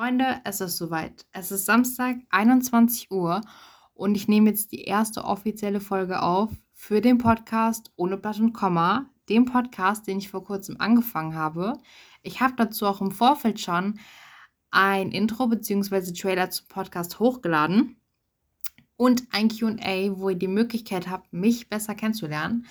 Freunde, es ist soweit. Es ist Samstag, 21 Uhr und ich nehme jetzt die erste offizielle Folge auf für den Podcast Ohne Blatt und Komma, dem Podcast, den ich vor kurzem angefangen habe. Ich habe dazu auch im Vorfeld schon ein Intro bzw. Trailer zum Podcast hochgeladen und ein QA, wo ihr die Möglichkeit habt, mich besser kennenzulernen.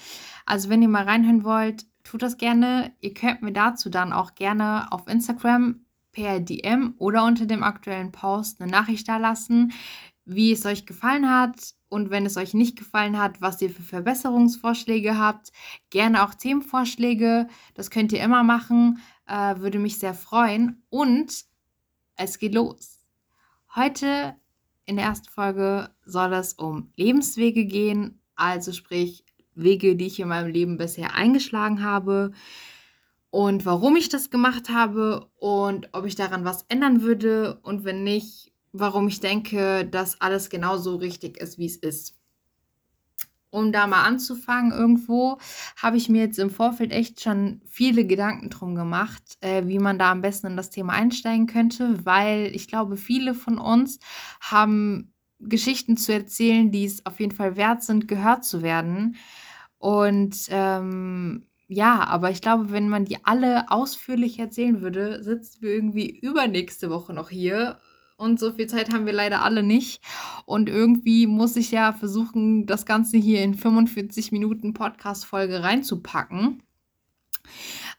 Also wenn ihr mal reinhören wollt, tut das gerne. Ihr könnt mir dazu dann auch gerne auf Instagram per DM oder unter dem aktuellen Post eine Nachricht da lassen, wie es euch gefallen hat und wenn es euch nicht gefallen hat, was ihr für Verbesserungsvorschläge habt. Gerne auch Themenvorschläge, das könnt ihr immer machen, äh, würde mich sehr freuen. Und es geht los. Heute in der ersten Folge soll es um Lebenswege gehen, also sprich Wege, die ich in meinem Leben bisher eingeschlagen habe und warum ich das gemacht habe und ob ich daran was ändern würde und wenn nicht, warum ich denke, dass alles genauso richtig ist, wie es ist. Um da mal anzufangen irgendwo, habe ich mir jetzt im Vorfeld echt schon viele Gedanken drum gemacht, äh, wie man da am besten in das Thema einsteigen könnte, weil ich glaube, viele von uns haben Geschichten zu erzählen, die es auf jeden Fall wert sind, gehört zu werden. Und ähm, ja, aber ich glaube, wenn man die alle ausführlich erzählen würde, sitzen wir irgendwie übernächste Woche noch hier. Und so viel Zeit haben wir leider alle nicht. Und irgendwie muss ich ja versuchen, das Ganze hier in 45 Minuten Podcast-Folge reinzupacken.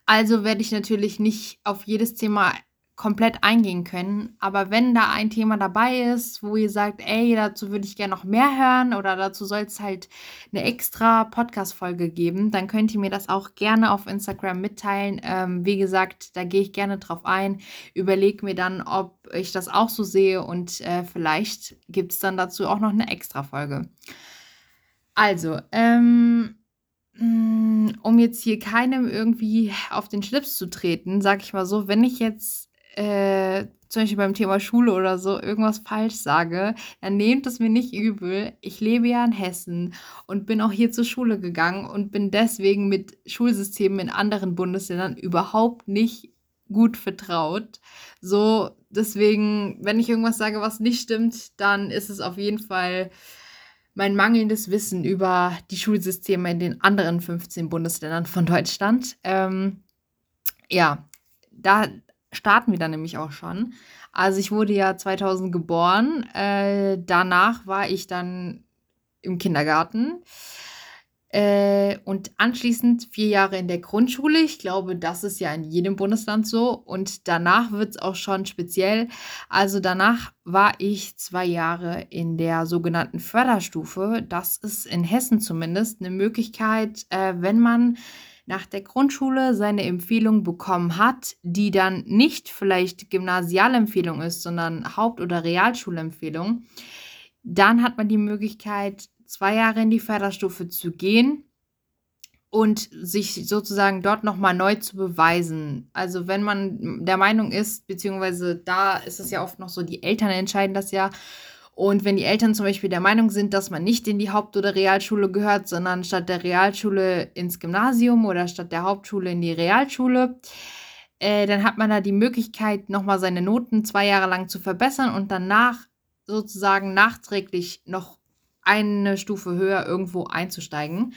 Also werde ich natürlich nicht auf jedes Thema komplett eingehen können. Aber wenn da ein Thema dabei ist, wo ihr sagt, ey, dazu würde ich gerne noch mehr hören oder dazu soll es halt eine extra Podcast-Folge geben, dann könnt ihr mir das auch gerne auf Instagram mitteilen. Ähm, wie gesagt, da gehe ich gerne drauf ein. Überlege mir dann, ob ich das auch so sehe und äh, vielleicht gibt es dann dazu auch noch eine extra Folge. Also, ähm, mm, um jetzt hier keinem irgendwie auf den Schlips zu treten, sage ich mal so, wenn ich jetzt äh, zum Beispiel beim Thema Schule oder so irgendwas falsch sage, dann nehmt es mir nicht übel. Ich lebe ja in Hessen und bin auch hier zur Schule gegangen und bin deswegen mit Schulsystemen in anderen Bundesländern überhaupt nicht gut vertraut. So, deswegen, wenn ich irgendwas sage, was nicht stimmt, dann ist es auf jeden Fall mein mangelndes Wissen über die Schulsysteme in den anderen 15 Bundesländern von Deutschland. Ähm, ja, da, starten wir dann nämlich auch schon. Also ich wurde ja 2000 geboren. Äh, danach war ich dann im Kindergarten. Äh, und anschließend vier Jahre in der Grundschule. Ich glaube, das ist ja in jedem Bundesland so. Und danach wird es auch schon speziell. Also danach war ich zwei Jahre in der sogenannten Förderstufe. Das ist in Hessen zumindest eine Möglichkeit, äh, wenn man nach der Grundschule seine Empfehlung bekommen hat, die dann nicht vielleicht Gymnasialempfehlung ist, sondern Haupt- oder Realschulempfehlung, dann hat man die Möglichkeit, zwei Jahre in die Förderstufe zu gehen und sich sozusagen dort nochmal neu zu beweisen. Also wenn man der Meinung ist, beziehungsweise da ist es ja oft noch so, die Eltern entscheiden das ja, und wenn die Eltern zum Beispiel der Meinung sind, dass man nicht in die Haupt- oder Realschule gehört, sondern statt der Realschule ins Gymnasium oder statt der Hauptschule in die Realschule, äh, dann hat man da die Möglichkeit, nochmal seine Noten zwei Jahre lang zu verbessern und danach sozusagen nachträglich noch eine Stufe höher irgendwo einzusteigen.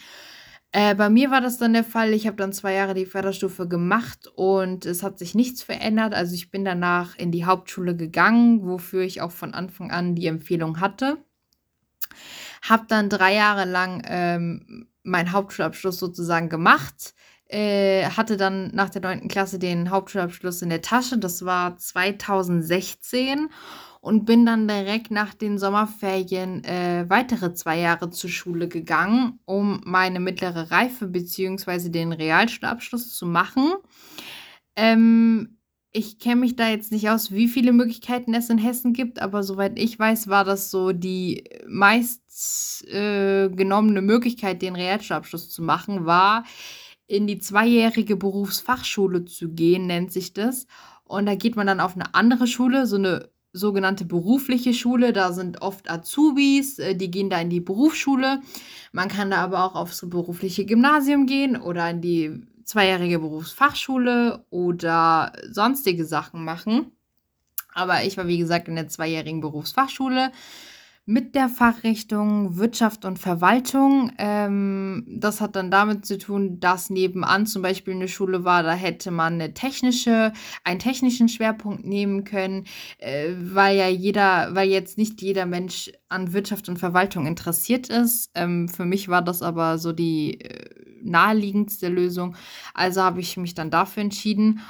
Äh, bei mir war das dann der Fall. Ich habe dann zwei Jahre die Förderstufe gemacht und es hat sich nichts verändert. Also ich bin danach in die Hauptschule gegangen, wofür ich auch von Anfang an die Empfehlung hatte. Habe dann drei Jahre lang ähm, meinen Hauptschulabschluss sozusagen gemacht. Äh, hatte dann nach der 9. Klasse den Hauptschulabschluss in der Tasche. Das war 2016 und bin dann direkt nach den Sommerferien äh, weitere zwei Jahre zur Schule gegangen, um meine mittlere Reife bzw. den Realschulabschluss zu machen. Ähm, ich kenne mich da jetzt nicht aus, wie viele Möglichkeiten es in Hessen gibt, aber soweit ich weiß, war das so die meist äh, genommene Möglichkeit, den Realschulabschluss zu machen, war in die zweijährige Berufsfachschule zu gehen, nennt sich das. Und da geht man dann auf eine andere Schule, so eine sogenannte berufliche Schule. Da sind oft Azubis, äh, die gehen da in die Berufsschule. Man kann da aber auch aufs berufliche Gymnasium gehen oder in die zweijährige Berufsfachschule oder sonstige Sachen machen. Aber ich war, wie gesagt, in der zweijährigen Berufsfachschule mit der Fachrichtung Wirtschaft und Verwaltung. Ähm, das hat dann damit zu tun, dass nebenan zum Beispiel eine Schule war, da hätte man eine technische, einen technischen Schwerpunkt nehmen können, äh, weil ja jeder, weil jetzt nicht jeder Mensch an Wirtschaft und Verwaltung interessiert ist. Ähm, für mich war das aber so die äh, naheliegendste Lösung. Also habe ich mich dann dafür entschieden.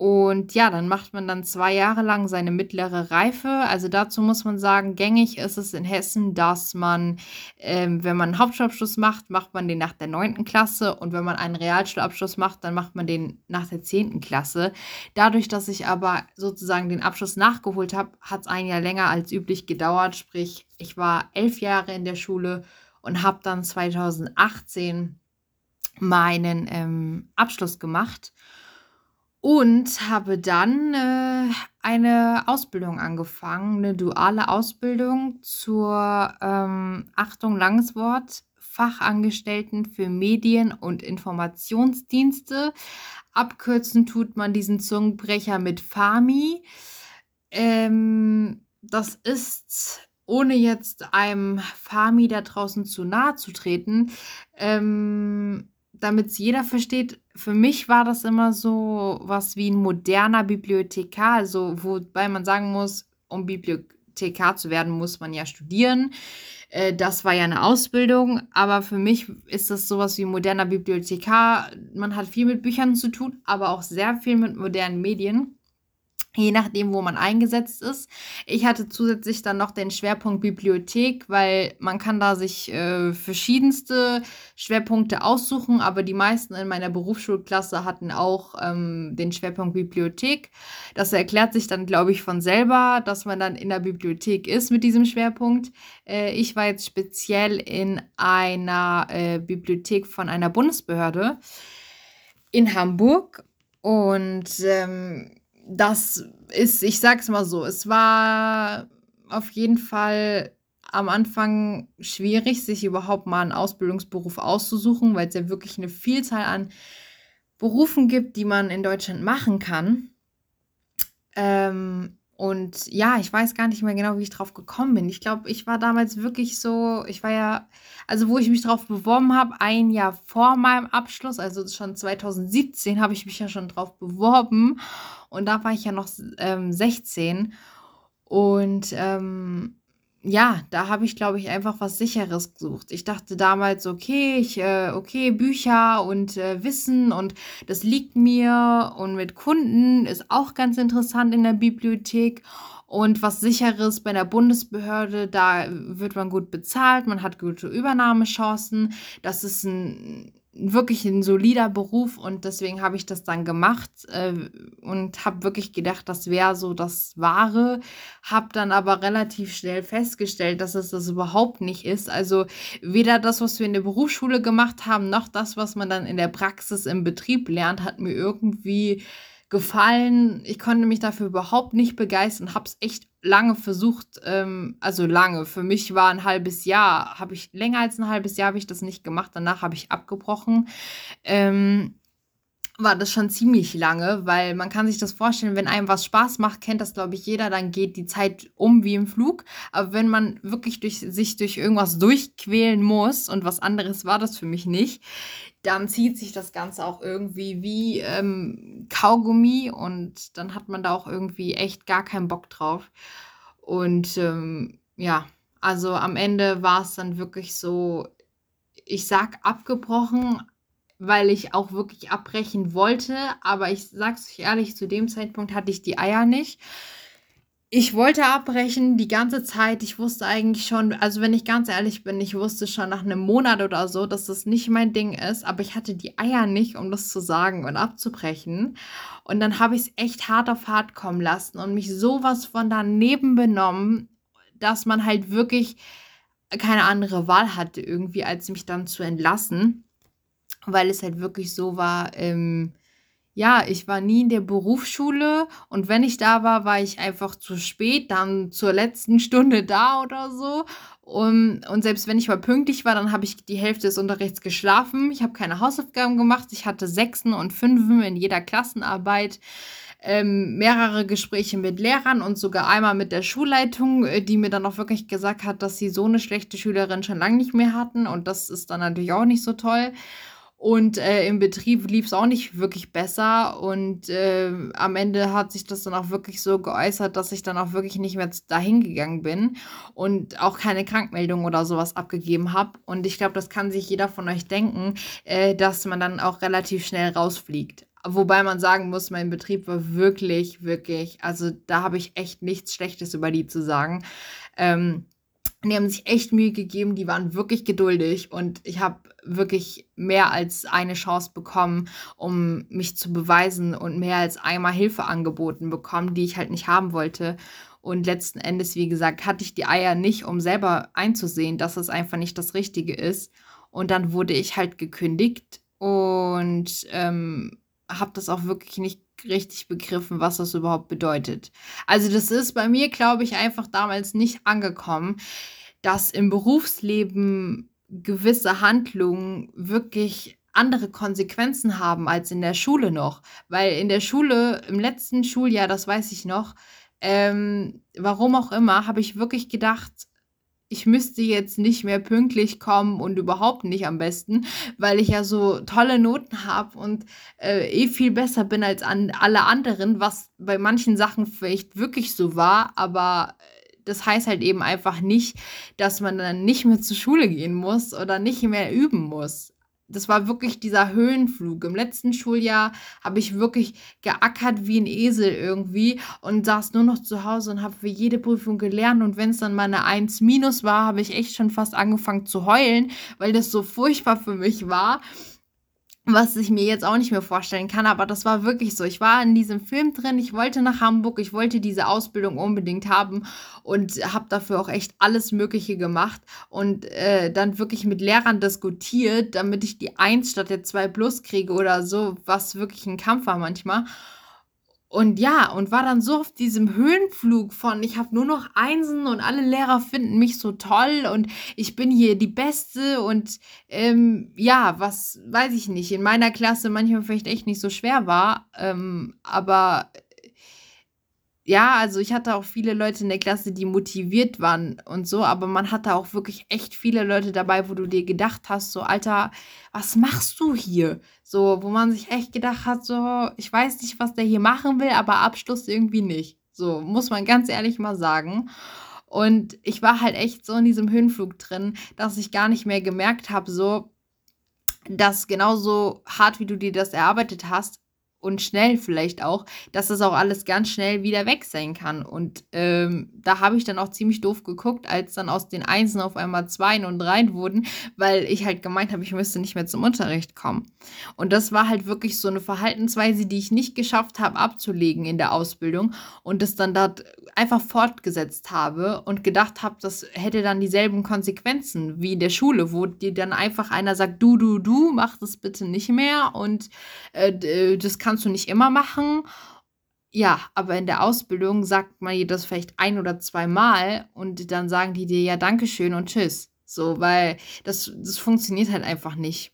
Und ja, dann macht man dann zwei Jahre lang seine mittlere Reife. Also dazu muss man sagen, gängig ist es in Hessen, dass man, ähm, wenn man einen Hauptschulabschluss macht, macht man den nach der 9. Klasse. Und wenn man einen Realschulabschluss macht, dann macht man den nach der 10. Klasse. Dadurch, dass ich aber sozusagen den Abschluss nachgeholt habe, hat es ein Jahr länger als üblich gedauert. Sprich, ich war elf Jahre in der Schule und habe dann 2018 meinen ähm, Abschluss gemacht und habe dann äh, eine Ausbildung angefangen, eine duale Ausbildung zur, ähm, Achtung, langes Wort, Fachangestellten für Medien- und Informationsdienste. Abkürzen tut man diesen Zungenbrecher mit FAMI. Ähm, das ist, ohne jetzt einem FAMI da draußen zu nahe zu treten, ähm, damit es jeder versteht, für mich war das immer so was wie ein moderner Bibliothekar, also wobei man sagen muss, um Bibliothekar zu werden, muss man ja studieren. Äh, das war ja eine Ausbildung, aber für mich ist das sowas wie moderner Bibliothekar. Man hat viel mit Büchern zu tun, aber auch sehr viel mit modernen Medien je nachdem, wo man eingesetzt ist. Ich hatte zusätzlich dann noch den Schwerpunkt Bibliothek, weil man kann da sich äh, verschiedenste Schwerpunkte aussuchen, aber die meisten in meiner Berufsschulklasse hatten auch ähm, den Schwerpunkt Bibliothek. Das erklärt sich dann, glaube ich, von selber, dass man dann in der Bibliothek ist mit diesem Schwerpunkt. Äh, ich war jetzt speziell in einer äh, Bibliothek von einer Bundesbehörde in Hamburg und ähm, das ist, ich sag's mal so, es war auf jeden Fall am Anfang schwierig, sich überhaupt mal einen Ausbildungsberuf auszusuchen, weil es ja wirklich eine Vielzahl an Berufen gibt, die man in Deutschland machen kann. Ähm, und ja, ich weiß gar nicht mehr genau, wie ich drauf gekommen bin. Ich glaube, ich war damals wirklich so, ich war ja, also wo ich mich drauf beworben habe, ein Jahr vor meinem Abschluss, also schon 2017 habe ich mich ja schon drauf beworben. Und da war ich ja noch ähm, 16. Und ähm, ja, da habe ich, glaube ich, einfach was Sicheres gesucht. Ich dachte damals, okay, ich, äh, okay, Bücher und äh, Wissen und das liegt mir und mit Kunden ist auch ganz interessant in der Bibliothek. Und was sicheres bei der Bundesbehörde, da wird man gut bezahlt, man hat gute Übernahmechancen. Das ist ein wirklich ein solider Beruf und deswegen habe ich das dann gemacht äh, und habe wirklich gedacht, das wäre so das Wahre. Habe dann aber relativ schnell festgestellt, dass es das überhaupt nicht ist. Also weder das, was wir in der Berufsschule gemacht haben, noch das, was man dann in der Praxis im Betrieb lernt, hat mir irgendwie gefallen. Ich konnte mich dafür überhaupt nicht begeistern, habe es echt lange versucht, ähm, also lange. Für mich war ein halbes Jahr, habe ich länger als ein halbes Jahr habe ich das nicht gemacht. Danach habe ich abgebrochen. Ähm, war das schon ziemlich lange, weil man kann sich das vorstellen, wenn einem was Spaß macht, kennt das glaube ich jeder, dann geht die Zeit um wie im Flug. Aber wenn man wirklich durch, sich durch irgendwas durchquälen muss und was anderes war das für mich nicht, dann zieht sich das Ganze auch irgendwie wie ähm, Kaugummi und dann hat man da auch irgendwie echt gar keinen Bock drauf. Und ähm, ja, also am Ende war es dann wirklich so, ich sag abgebrochen, weil ich auch wirklich abbrechen wollte, aber ich sag's euch ehrlich, zu dem Zeitpunkt hatte ich die Eier nicht ich wollte abbrechen die ganze Zeit. Ich wusste eigentlich schon, also wenn ich ganz ehrlich bin, ich wusste schon nach einem Monat oder so, dass das nicht mein Ding ist, aber ich hatte die Eier nicht, um das zu sagen und abzubrechen. Und dann habe ich es echt hart auf hart kommen lassen und mich sowas von daneben benommen, dass man halt wirklich keine andere Wahl hatte irgendwie, als mich dann zu entlassen, weil es halt wirklich so war, ähm, ja, ich war nie in der Berufsschule und wenn ich da war, war ich einfach zu spät, dann zur letzten Stunde da oder so. Und, und selbst wenn ich mal pünktlich war, dann habe ich die Hälfte des Unterrichts geschlafen. Ich habe keine Hausaufgaben gemacht. Ich hatte Sechsen und Fünfen in jeder Klassenarbeit. ähm, mehrere Gespräche mit Lehrern und sogar einmal mit der Schulleitung, äh, die mir dann auch wirklich gesagt hat, dass sie so eine schlechte Schülerin schon lange nicht mehr hatten. Und das ist dann natürlich auch nicht so toll. Und äh, im Betrieb lief es auch nicht wirklich besser. Und äh, am Ende hat sich das dann auch wirklich so geäußert, dass ich dann auch wirklich nicht mehr dahin gegangen bin und auch keine Krankmeldung oder sowas abgegeben habe. Und ich glaube, das kann sich jeder von euch denken, äh, dass man dann auch relativ schnell rausfliegt. Wobei man sagen muss, mein Betrieb war wirklich, wirklich, also da habe ich echt nichts Schlechtes über die zu sagen. Ähm, die haben sich echt Mühe gegeben, die waren wirklich geduldig und ich habe wirklich mehr als eine Chance bekommen, um mich zu beweisen und mehr als einmal Hilfe angeboten bekommen, die ich halt nicht haben wollte. Und letzten Endes, wie gesagt, hatte ich die Eier nicht, um selber einzusehen, dass es einfach nicht das Richtige ist. Und dann wurde ich halt gekündigt und ähm, habe das auch wirklich nicht richtig begriffen, was das überhaupt bedeutet. Also das ist bei mir, glaube ich, einfach damals nicht angekommen, dass im Berufsleben gewisse Handlungen wirklich andere Konsequenzen haben als in der Schule noch. Weil in der Schule, im letzten Schuljahr, das weiß ich noch, ähm, warum auch immer, habe ich wirklich gedacht, ich müsste jetzt nicht mehr pünktlich kommen und überhaupt nicht am besten, weil ich ja so tolle Noten habe und äh, eh viel besser bin als an alle anderen, was bei manchen Sachen vielleicht wirklich so war, aber äh, das heißt halt eben einfach nicht, dass man dann nicht mehr zur Schule gehen muss oder nicht mehr üben muss das war wirklich dieser Höhenflug. Im letzten Schuljahr habe ich wirklich geackert wie ein Esel irgendwie und saß nur noch zu Hause und habe für jede Prüfung gelernt. Und wenn es dann mal eine 1 minus war, habe ich echt schon fast angefangen zu heulen, weil das so furchtbar für mich war was ich mir jetzt auch nicht mehr vorstellen kann, aber das war wirklich so. Ich war in diesem Film drin, ich wollte nach Hamburg, ich wollte diese Ausbildung unbedingt haben und habe dafür auch echt alles Mögliche gemacht und äh, dann wirklich mit Lehrern diskutiert, damit ich die 1 statt der 2 plus kriege oder so, was wirklich ein Kampf war manchmal. Und ja, und war dann so auf diesem Höhenflug von, ich habe nur noch Einsen und alle Lehrer finden mich so toll und ich bin hier die Beste und ähm, ja, was weiß ich nicht, in meiner Klasse manchmal vielleicht echt nicht so schwer war, ähm, aber ja, also ich hatte auch viele Leute in der Klasse, die motiviert waren und so, aber man hatte auch wirklich echt viele Leute dabei, wo du dir gedacht hast, so, Alter, was machst du hier? So, wo man sich echt gedacht hat, so, ich weiß nicht, was der hier machen will, aber Abschluss irgendwie nicht. So, muss man ganz ehrlich mal sagen. Und ich war halt echt so in diesem Höhenflug drin, dass ich gar nicht mehr gemerkt habe, so, dass genauso hart, wie du dir das erarbeitet hast, und schnell vielleicht auch, dass das auch alles ganz schnell wieder weg sein kann. Und ähm, da habe ich dann auch ziemlich doof geguckt, als dann aus den Einsen auf einmal Zweien und Dreien wurden, weil ich halt gemeint habe, ich müsste nicht mehr zum Unterricht kommen. Und das war halt wirklich so eine Verhaltensweise, die ich nicht geschafft habe abzulegen in der Ausbildung und das dann dort einfach fortgesetzt habe und gedacht habe, das hätte dann dieselben Konsequenzen wie in der Schule, wo dir dann einfach einer sagt, du, du, du, mach das bitte nicht mehr und äh, das kann kannst du nicht immer machen. Ja, aber in der Ausbildung sagt man dir das vielleicht ein oder zweimal und dann sagen die dir ja Dankeschön und Tschüss. So, weil das, das funktioniert halt einfach nicht.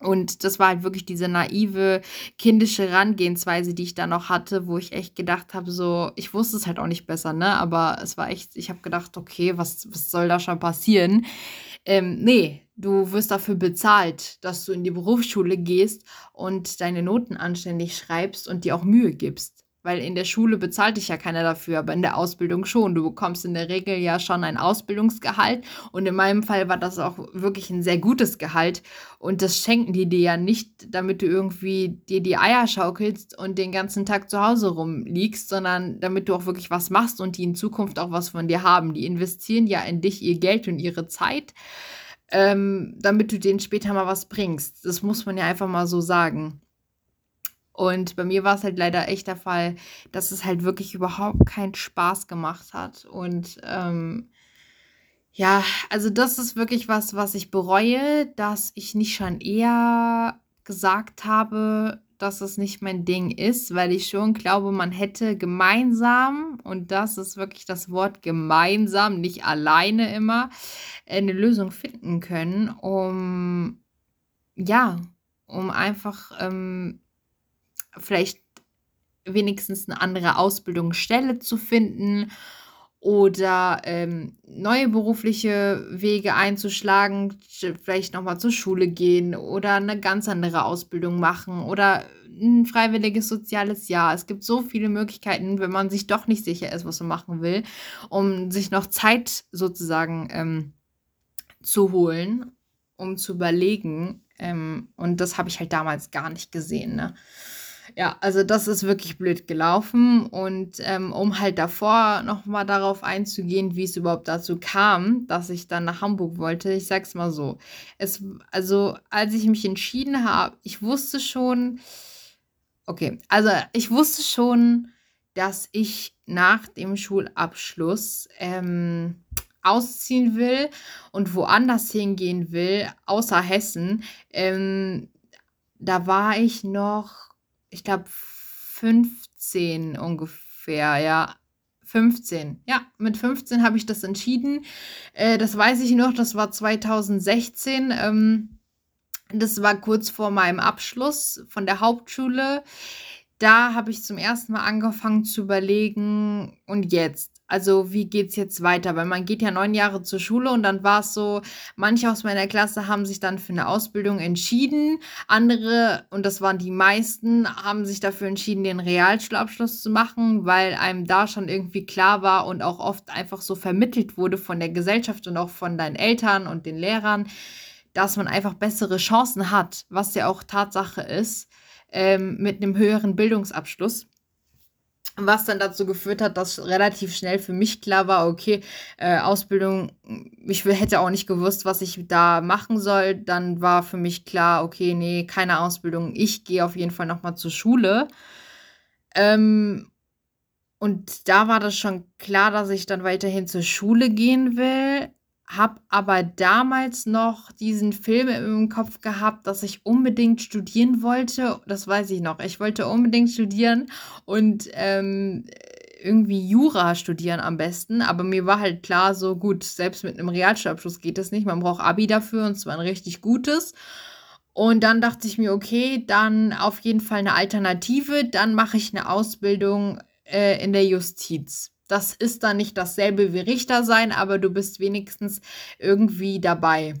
Und das war halt wirklich diese naive, kindische Herangehensweise, die ich da noch hatte, wo ich echt gedacht habe, so, ich wusste es halt auch nicht besser, ne? Aber es war echt, ich habe gedacht, okay, was, was soll da schon passieren? Ähm, nee, du wirst dafür bezahlt, dass du in die Berufsschule gehst und deine Noten anständig schreibst und dir auch Mühe gibst. Weil in der Schule bezahlt dich ja keiner dafür, aber in der Ausbildung schon. Du bekommst in der Regel ja schon ein Ausbildungsgehalt. Und in meinem Fall war das auch wirklich ein sehr gutes Gehalt. Und das schenken die dir ja nicht, damit du irgendwie dir die Eier schaukelst und den ganzen Tag zu Hause rumliegst, sondern damit du auch wirklich was machst und die in Zukunft auch was von dir haben. Die investieren ja in dich ihr Geld und ihre Zeit ähm, damit du denen später mal was bringst. Das muss man ja einfach mal so sagen. Und bei mir war es halt leider echt der Fall, dass es halt wirklich überhaupt keinen Spaß gemacht hat. Und ähm, ja, also das ist wirklich was, was ich bereue, dass ich nicht schon eher gesagt habe, dass es nicht mein Ding ist, weil ich schon glaube, man hätte gemeinsam, und das ist wirklich das Wort gemeinsam, nicht alleine immer, eine Lösung finden können, um, ja, um einfach ähm, vielleicht wenigstens eine andere Ausbildungsstelle zu finden oder ähm, neue berufliche Wege einzuschlagen, vielleicht nochmal zur Schule gehen oder eine ganz andere Ausbildung machen oder ein freiwilliges soziales Jahr. Es gibt so viele Möglichkeiten, wenn man sich doch nicht sicher ist, was man machen will, um sich noch Zeit sozusagen ähm, zu holen, um zu überlegen. Ähm, und das habe ich halt damals gar nicht gesehen. Ne? Ja, also das ist wirklich blöd gelaufen. Und ähm, um halt davor nochmal darauf einzugehen, wie es überhaupt dazu kam, dass ich dann nach Hamburg wollte, ich sag's mal so. Es, also, als ich mich entschieden habe, ich wusste schon, okay, also ich wusste schon, dass ich nach dem Schulabschluss ähm, ausziehen will und woanders hingehen will, außer Hessen. Ähm, da war ich noch ich glaube, 15 ungefähr, ja. 15. Ja, mit 15 habe ich das entschieden. Äh, das weiß ich noch, das war 2016. Ähm, das war kurz vor meinem Abschluss von der Hauptschule. Da habe ich zum ersten Mal angefangen zu überlegen, und jetzt? Also wie geht es jetzt weiter? Weil man geht ja neun Jahre zur Schule und dann war es so, manche aus meiner Klasse haben sich dann für eine Ausbildung entschieden, andere, und das waren die meisten, haben sich dafür entschieden, den Realschulabschluss zu machen, weil einem da schon irgendwie klar war und auch oft einfach so vermittelt wurde von der Gesellschaft und auch von deinen Eltern und den Lehrern, dass man einfach bessere Chancen hat, was ja auch Tatsache ist, ähm, mit einem höheren Bildungsabschluss was dann dazu geführt hat, dass relativ schnell für mich klar war, okay, äh, Ausbildung, ich hätte auch nicht gewusst, was ich da machen soll. Dann war für mich klar, okay, nee, keine Ausbildung, ich gehe auf jeden Fall nochmal zur Schule. Ähm, und da war das schon klar, dass ich dann weiterhin zur Schule gehen will habe aber damals noch diesen Film im Kopf gehabt, dass ich unbedingt studieren wollte. Das weiß ich noch. Ich wollte unbedingt studieren und ähm, irgendwie Jura studieren am besten. Aber mir war halt klar, so gut, selbst mit einem Realschulabschluss geht das nicht. Man braucht Abi dafür und zwar ein richtig gutes. Und dann dachte ich mir, okay, dann auf jeden Fall eine Alternative. Dann mache ich eine Ausbildung äh, in der Justiz. Das ist dann nicht dasselbe wie Richter sein, aber du bist wenigstens irgendwie dabei.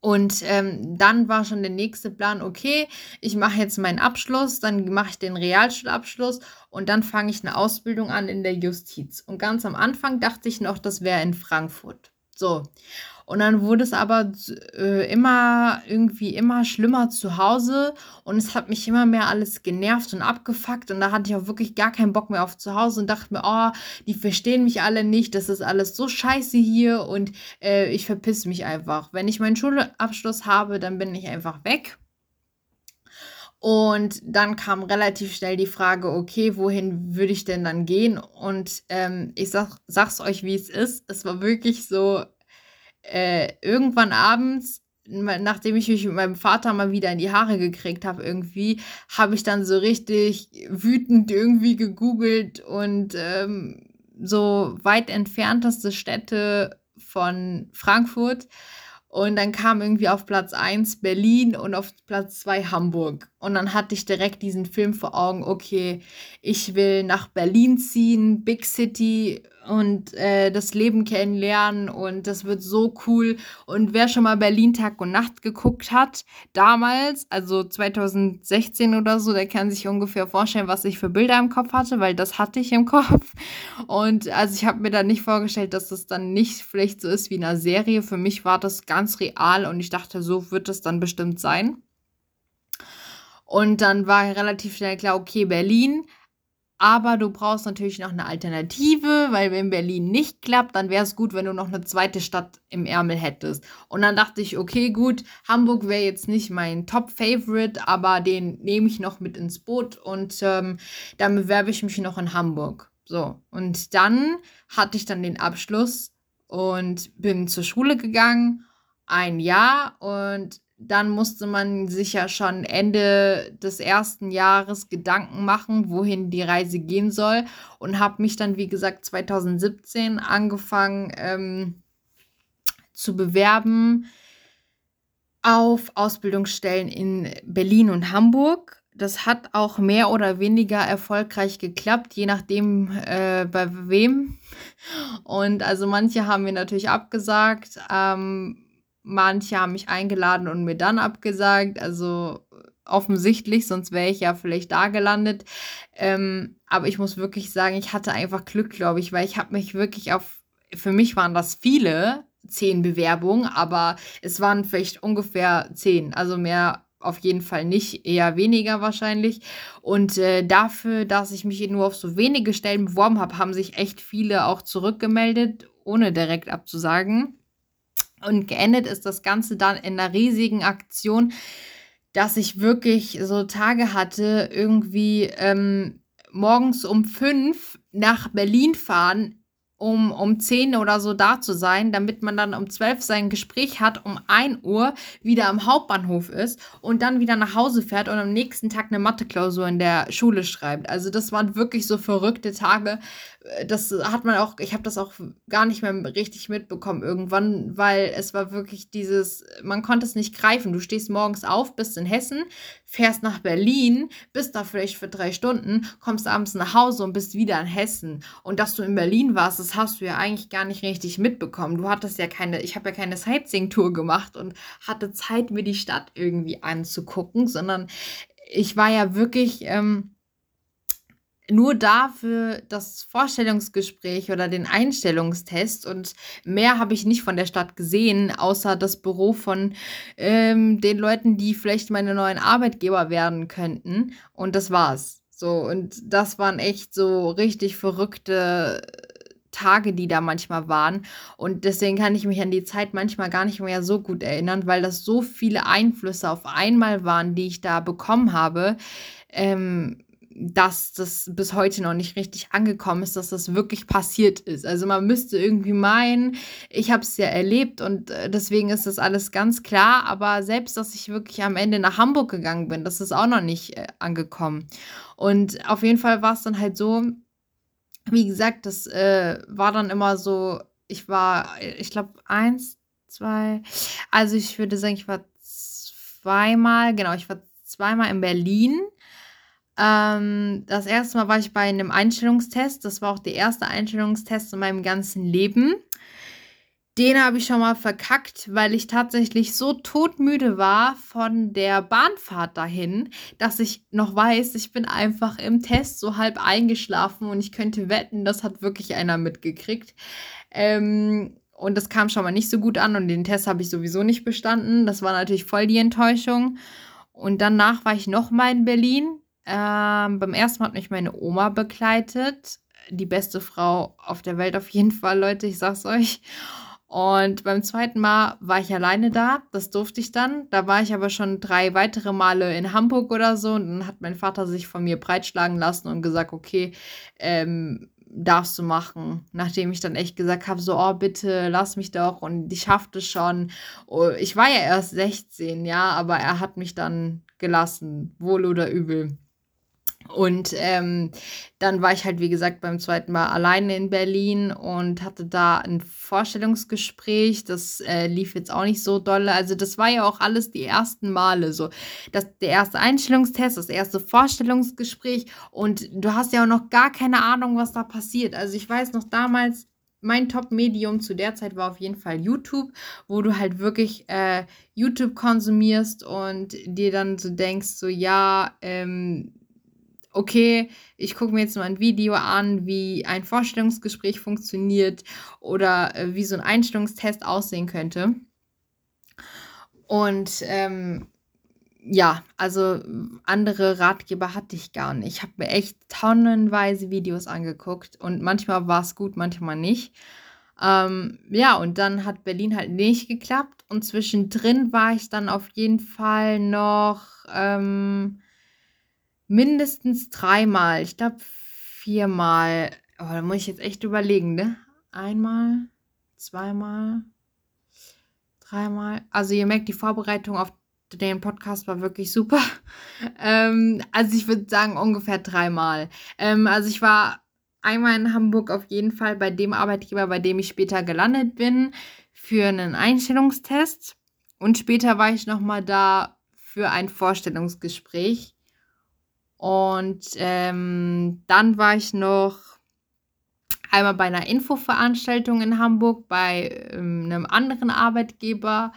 Und ähm, dann war schon der nächste Plan, okay, ich mache jetzt meinen Abschluss, dann mache ich den Realschulabschluss und dann fange ich eine Ausbildung an in der Justiz. Und ganz am Anfang dachte ich noch, das wäre in Frankfurt. So. Und dann wurde es aber äh, immer irgendwie immer schlimmer zu Hause und es hat mich immer mehr alles genervt und abgefuckt und da hatte ich auch wirklich gar keinen Bock mehr auf zu Hause und dachte mir, oh, die verstehen mich alle nicht, das ist alles so scheiße hier und äh, ich verpiss mich einfach. Wenn ich meinen Schulabschluss habe, dann bin ich einfach weg. Und dann kam relativ schnell die Frage, okay, wohin würde ich denn dann gehen? Und ähm, ich sag, sag's euch, wie es ist. Es war wirklich so, äh, irgendwann abends, nachdem ich mich mit meinem Vater mal wieder in die Haare gekriegt habe, irgendwie, habe ich dann so richtig wütend irgendwie gegoogelt und ähm, so weit entfernteste Städte von Frankfurt. Und dann kam irgendwie auf Platz 1 Berlin und auf Platz 2 Hamburg. Und dann hatte ich direkt diesen Film vor Augen, okay, ich will nach Berlin ziehen, Big City, und äh, das Leben kennenlernen und das wird so cool. Und wer schon mal Berlin Tag und Nacht geguckt hat, damals, also 2016 oder so, der kann sich ungefähr vorstellen, was ich für Bilder im Kopf hatte, weil das hatte ich im Kopf. Und also ich habe mir da nicht vorgestellt, dass das dann nicht vielleicht so ist wie in einer Serie. Für mich war das ganz real und ich dachte, so wird es dann bestimmt sein. Und dann war relativ schnell klar, okay, Berlin aber du brauchst natürlich noch eine Alternative, weil wenn Berlin nicht klappt, dann wäre es gut, wenn du noch eine zweite Stadt im Ärmel hättest. Und dann dachte ich, okay, gut, Hamburg wäre jetzt nicht mein Top-Favorite, aber den nehme ich noch mit ins Boot und ähm, dann bewerbe ich mich noch in Hamburg. So, und dann hatte ich dann den Abschluss und bin zur Schule gegangen, ein Jahr und dann musste man sich ja schon Ende des ersten Jahres Gedanken machen, wohin die Reise gehen soll. Und habe mich dann, wie gesagt, 2017 angefangen ähm, zu bewerben auf Ausbildungsstellen in Berlin und Hamburg. das hat auch mehr oder weniger erfolgreich geklappt, je nachdem äh, bei wem. Und also manche haben mir natürlich abgesagt, ähm, manche haben mich eingeladen und mir dann abgesagt. Also offensichtlich, sonst wäre ich ja vielleicht da gelandet. Ähm, aber ich muss wirklich sagen, ich hatte einfach Glück, glaube ich, weil ich habe mich wirklich auf, für mich waren das viele, zehn Bewerbungen, aber es waren vielleicht ungefähr zehn, also mehr auf jeden Fall nicht, eher weniger wahrscheinlich. Und äh, dafür, dass ich mich nur auf so wenige Stellen beworben habe, haben sich echt viele auch zurückgemeldet, ohne direkt abzusagen. Und geendet ist das Ganze dann in einer riesigen Aktion, dass ich wirklich so Tage hatte, irgendwie ähm, morgens um fünf nach Berlin fahren, um, um 10 oder so da zu sein, damit man dann um 12 sein Gespräch hat, um 1 Uhr wieder am Hauptbahnhof ist und dann wieder nach Hause fährt und am nächsten Tag eine Matheklausur in der Schule schreibt. Also das waren wirklich so verrückte Tage. Das hat man auch, ich habe das auch gar nicht mehr richtig mitbekommen irgendwann, weil es war wirklich dieses, man konnte es nicht greifen. Du stehst morgens auf, bist in Hessen, fährst nach Berlin, bist da vielleicht für drei Stunden, kommst abends nach Hause und bist wieder in Hessen. Und dass du in Berlin warst, das hast du ja eigentlich gar nicht richtig mitbekommen. Du hattest ja keine, ich habe ja keine Sightseeing-Tour gemacht und hatte Zeit, mir die Stadt irgendwie anzugucken, sondern ich war ja wirklich ähm, nur da für das Vorstellungsgespräch oder den Einstellungstest und mehr habe ich nicht von der Stadt gesehen, außer das Büro von ähm, den Leuten, die vielleicht meine neuen Arbeitgeber werden könnten. Und das war's. So, und das waren echt so richtig verrückte Tage, die da manchmal waren. Und deswegen kann ich mich an die Zeit manchmal gar nicht mehr so gut erinnern, weil das so viele Einflüsse auf einmal waren, die ich da bekommen habe. Ähm, dass das bis heute noch nicht richtig angekommen ist, dass das wirklich passiert ist. Also man müsste irgendwie meinen, ich habe es ja erlebt und äh, deswegen ist das alles ganz klar, aber selbst, dass ich wirklich am Ende nach Hamburg gegangen bin, das ist auch noch nicht äh, angekommen. Und auf jeden Fall war es dann halt so, wie gesagt, das äh, war dann immer so, ich war, ich glaube, eins, zwei, also ich würde sagen, ich war zweimal, genau, ich war zweimal in Berlin ähm, das erste Mal war ich bei einem Einstellungstest. Das war auch der erste Einstellungstest in meinem ganzen Leben. Den habe ich schon mal verkackt, weil ich tatsächlich so todmüde war von der Bahnfahrt dahin, dass ich noch weiß, ich bin einfach im Test so halb eingeschlafen und ich könnte wetten, das hat wirklich einer mitgekriegt. Ähm, und das kam schon mal nicht so gut an und den Test habe ich sowieso nicht bestanden. Das war natürlich voll die Enttäuschung. Und danach war ich noch mal in Berlin. Ähm, beim ersten Mal hat mich meine Oma begleitet. Die beste Frau auf der Welt auf jeden Fall, Leute, ich sag's euch. Und beim zweiten Mal war ich alleine da, das durfte ich dann. Da war ich aber schon drei weitere Male in Hamburg oder so. Und dann hat mein Vater sich von mir breitschlagen lassen und gesagt, okay, ähm, darfst du machen. Nachdem ich dann echt gesagt habe, so, oh, bitte, lass mich doch und ich schaffte schon. Oh, ich war ja erst 16, ja, aber er hat mich dann gelassen, wohl oder übel. Und ähm, dann war ich halt, wie gesagt, beim zweiten Mal alleine in Berlin und hatte da ein Vorstellungsgespräch. Das äh, lief jetzt auch nicht so dolle. Also das war ja auch alles die ersten Male so. Das, der erste Einstellungstest, das erste Vorstellungsgespräch. Und du hast ja auch noch gar keine Ahnung, was da passiert. Also ich weiß noch damals, mein Top-Medium zu der Zeit war auf jeden Fall YouTube, wo du halt wirklich äh, YouTube konsumierst und dir dann so denkst, so ja, ähm, okay, ich gucke mir jetzt mal ein Video an, wie ein Vorstellungsgespräch funktioniert oder äh, wie so ein Einstellungstest aussehen könnte. Und ähm, ja, also andere Ratgeber hatte ich gar nicht. Ich habe mir echt tonnenweise Videos angeguckt und manchmal war es gut, manchmal nicht. Ähm, ja, und dann hat Berlin halt nicht geklappt und zwischendrin war ich dann auf jeden Fall noch ähm, Mindestens dreimal. Ich glaube viermal. Oh, da muss ich jetzt echt überlegen, ne? Einmal, zweimal, dreimal. Also ihr merkt, die Vorbereitung auf den Podcast war wirklich super. Ähm, also ich würde sagen ungefähr dreimal. Ähm, also ich war einmal in Hamburg auf jeden Fall bei dem Arbeitgeber, bei dem ich später gelandet bin, für einen Einstellungstest. Und später war ich nochmal da für ein Vorstellungsgespräch. Und ähm, dann war ich noch einmal bei einer Infoveranstaltung in Hamburg bei ähm, einem anderen Arbeitgeber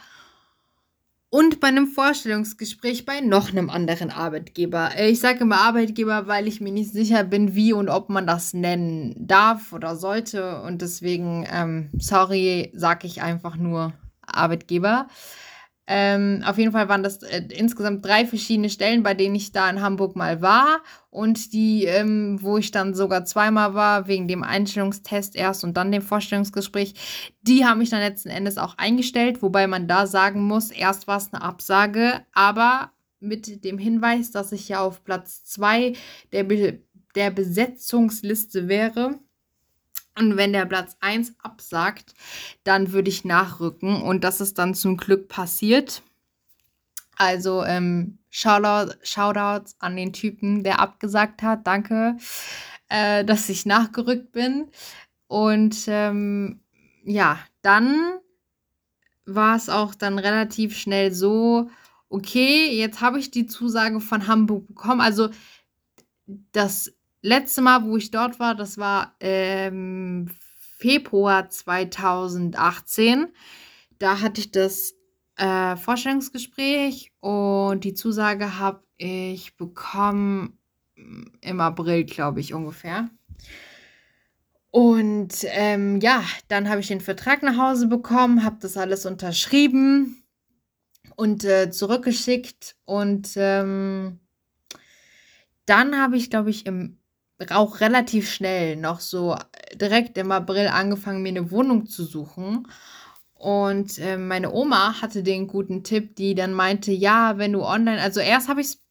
und bei einem Vorstellungsgespräch bei noch einem anderen Arbeitgeber. Ich sage immer Arbeitgeber, weil ich mir nicht sicher bin, wie und ob man das nennen darf oder sollte. Und deswegen, ähm, sorry, sage ich einfach nur Arbeitgeber. Ähm, auf jeden Fall waren das äh, insgesamt drei verschiedene Stellen, bei denen ich da in Hamburg mal war. Und die, ähm, wo ich dann sogar zweimal war, wegen dem Einstellungstest erst und dann dem Vorstellungsgespräch, die haben mich dann letzten Endes auch eingestellt. Wobei man da sagen muss, erst war es eine Absage, aber mit dem Hinweis, dass ich ja auf Platz zwei der, Be der Besetzungsliste wäre und wenn der Platz 1 absagt, dann würde ich nachrücken. Und das ist dann zum Glück passiert. Also ähm, Shoutout, Shoutouts an den Typen, der abgesagt hat. Danke, äh, dass ich nachgerückt bin. Und ähm, ja, dann war es auch dann relativ schnell so, okay, jetzt habe ich die Zusage von Hamburg bekommen. Also das letzte Mal, wo ich dort war, das war ähm, Februar 2018. Da hatte ich das äh, Vorstellungsgespräch und die Zusage habe ich bekommen mm, im April, glaube ich, ungefähr. Und ähm, ja, dann habe ich den Vertrag nach Hause bekommen, habe das alles unterschrieben und äh, zurückgeschickt. Und ähm, dann habe ich, glaube ich, im auch relativ schnell noch so direkt im April angefangen, mir eine Wohnung zu suchen. Und äh, meine Oma hatte den guten Tipp, die dann meinte, ja, wenn du online, also erst habe ich es,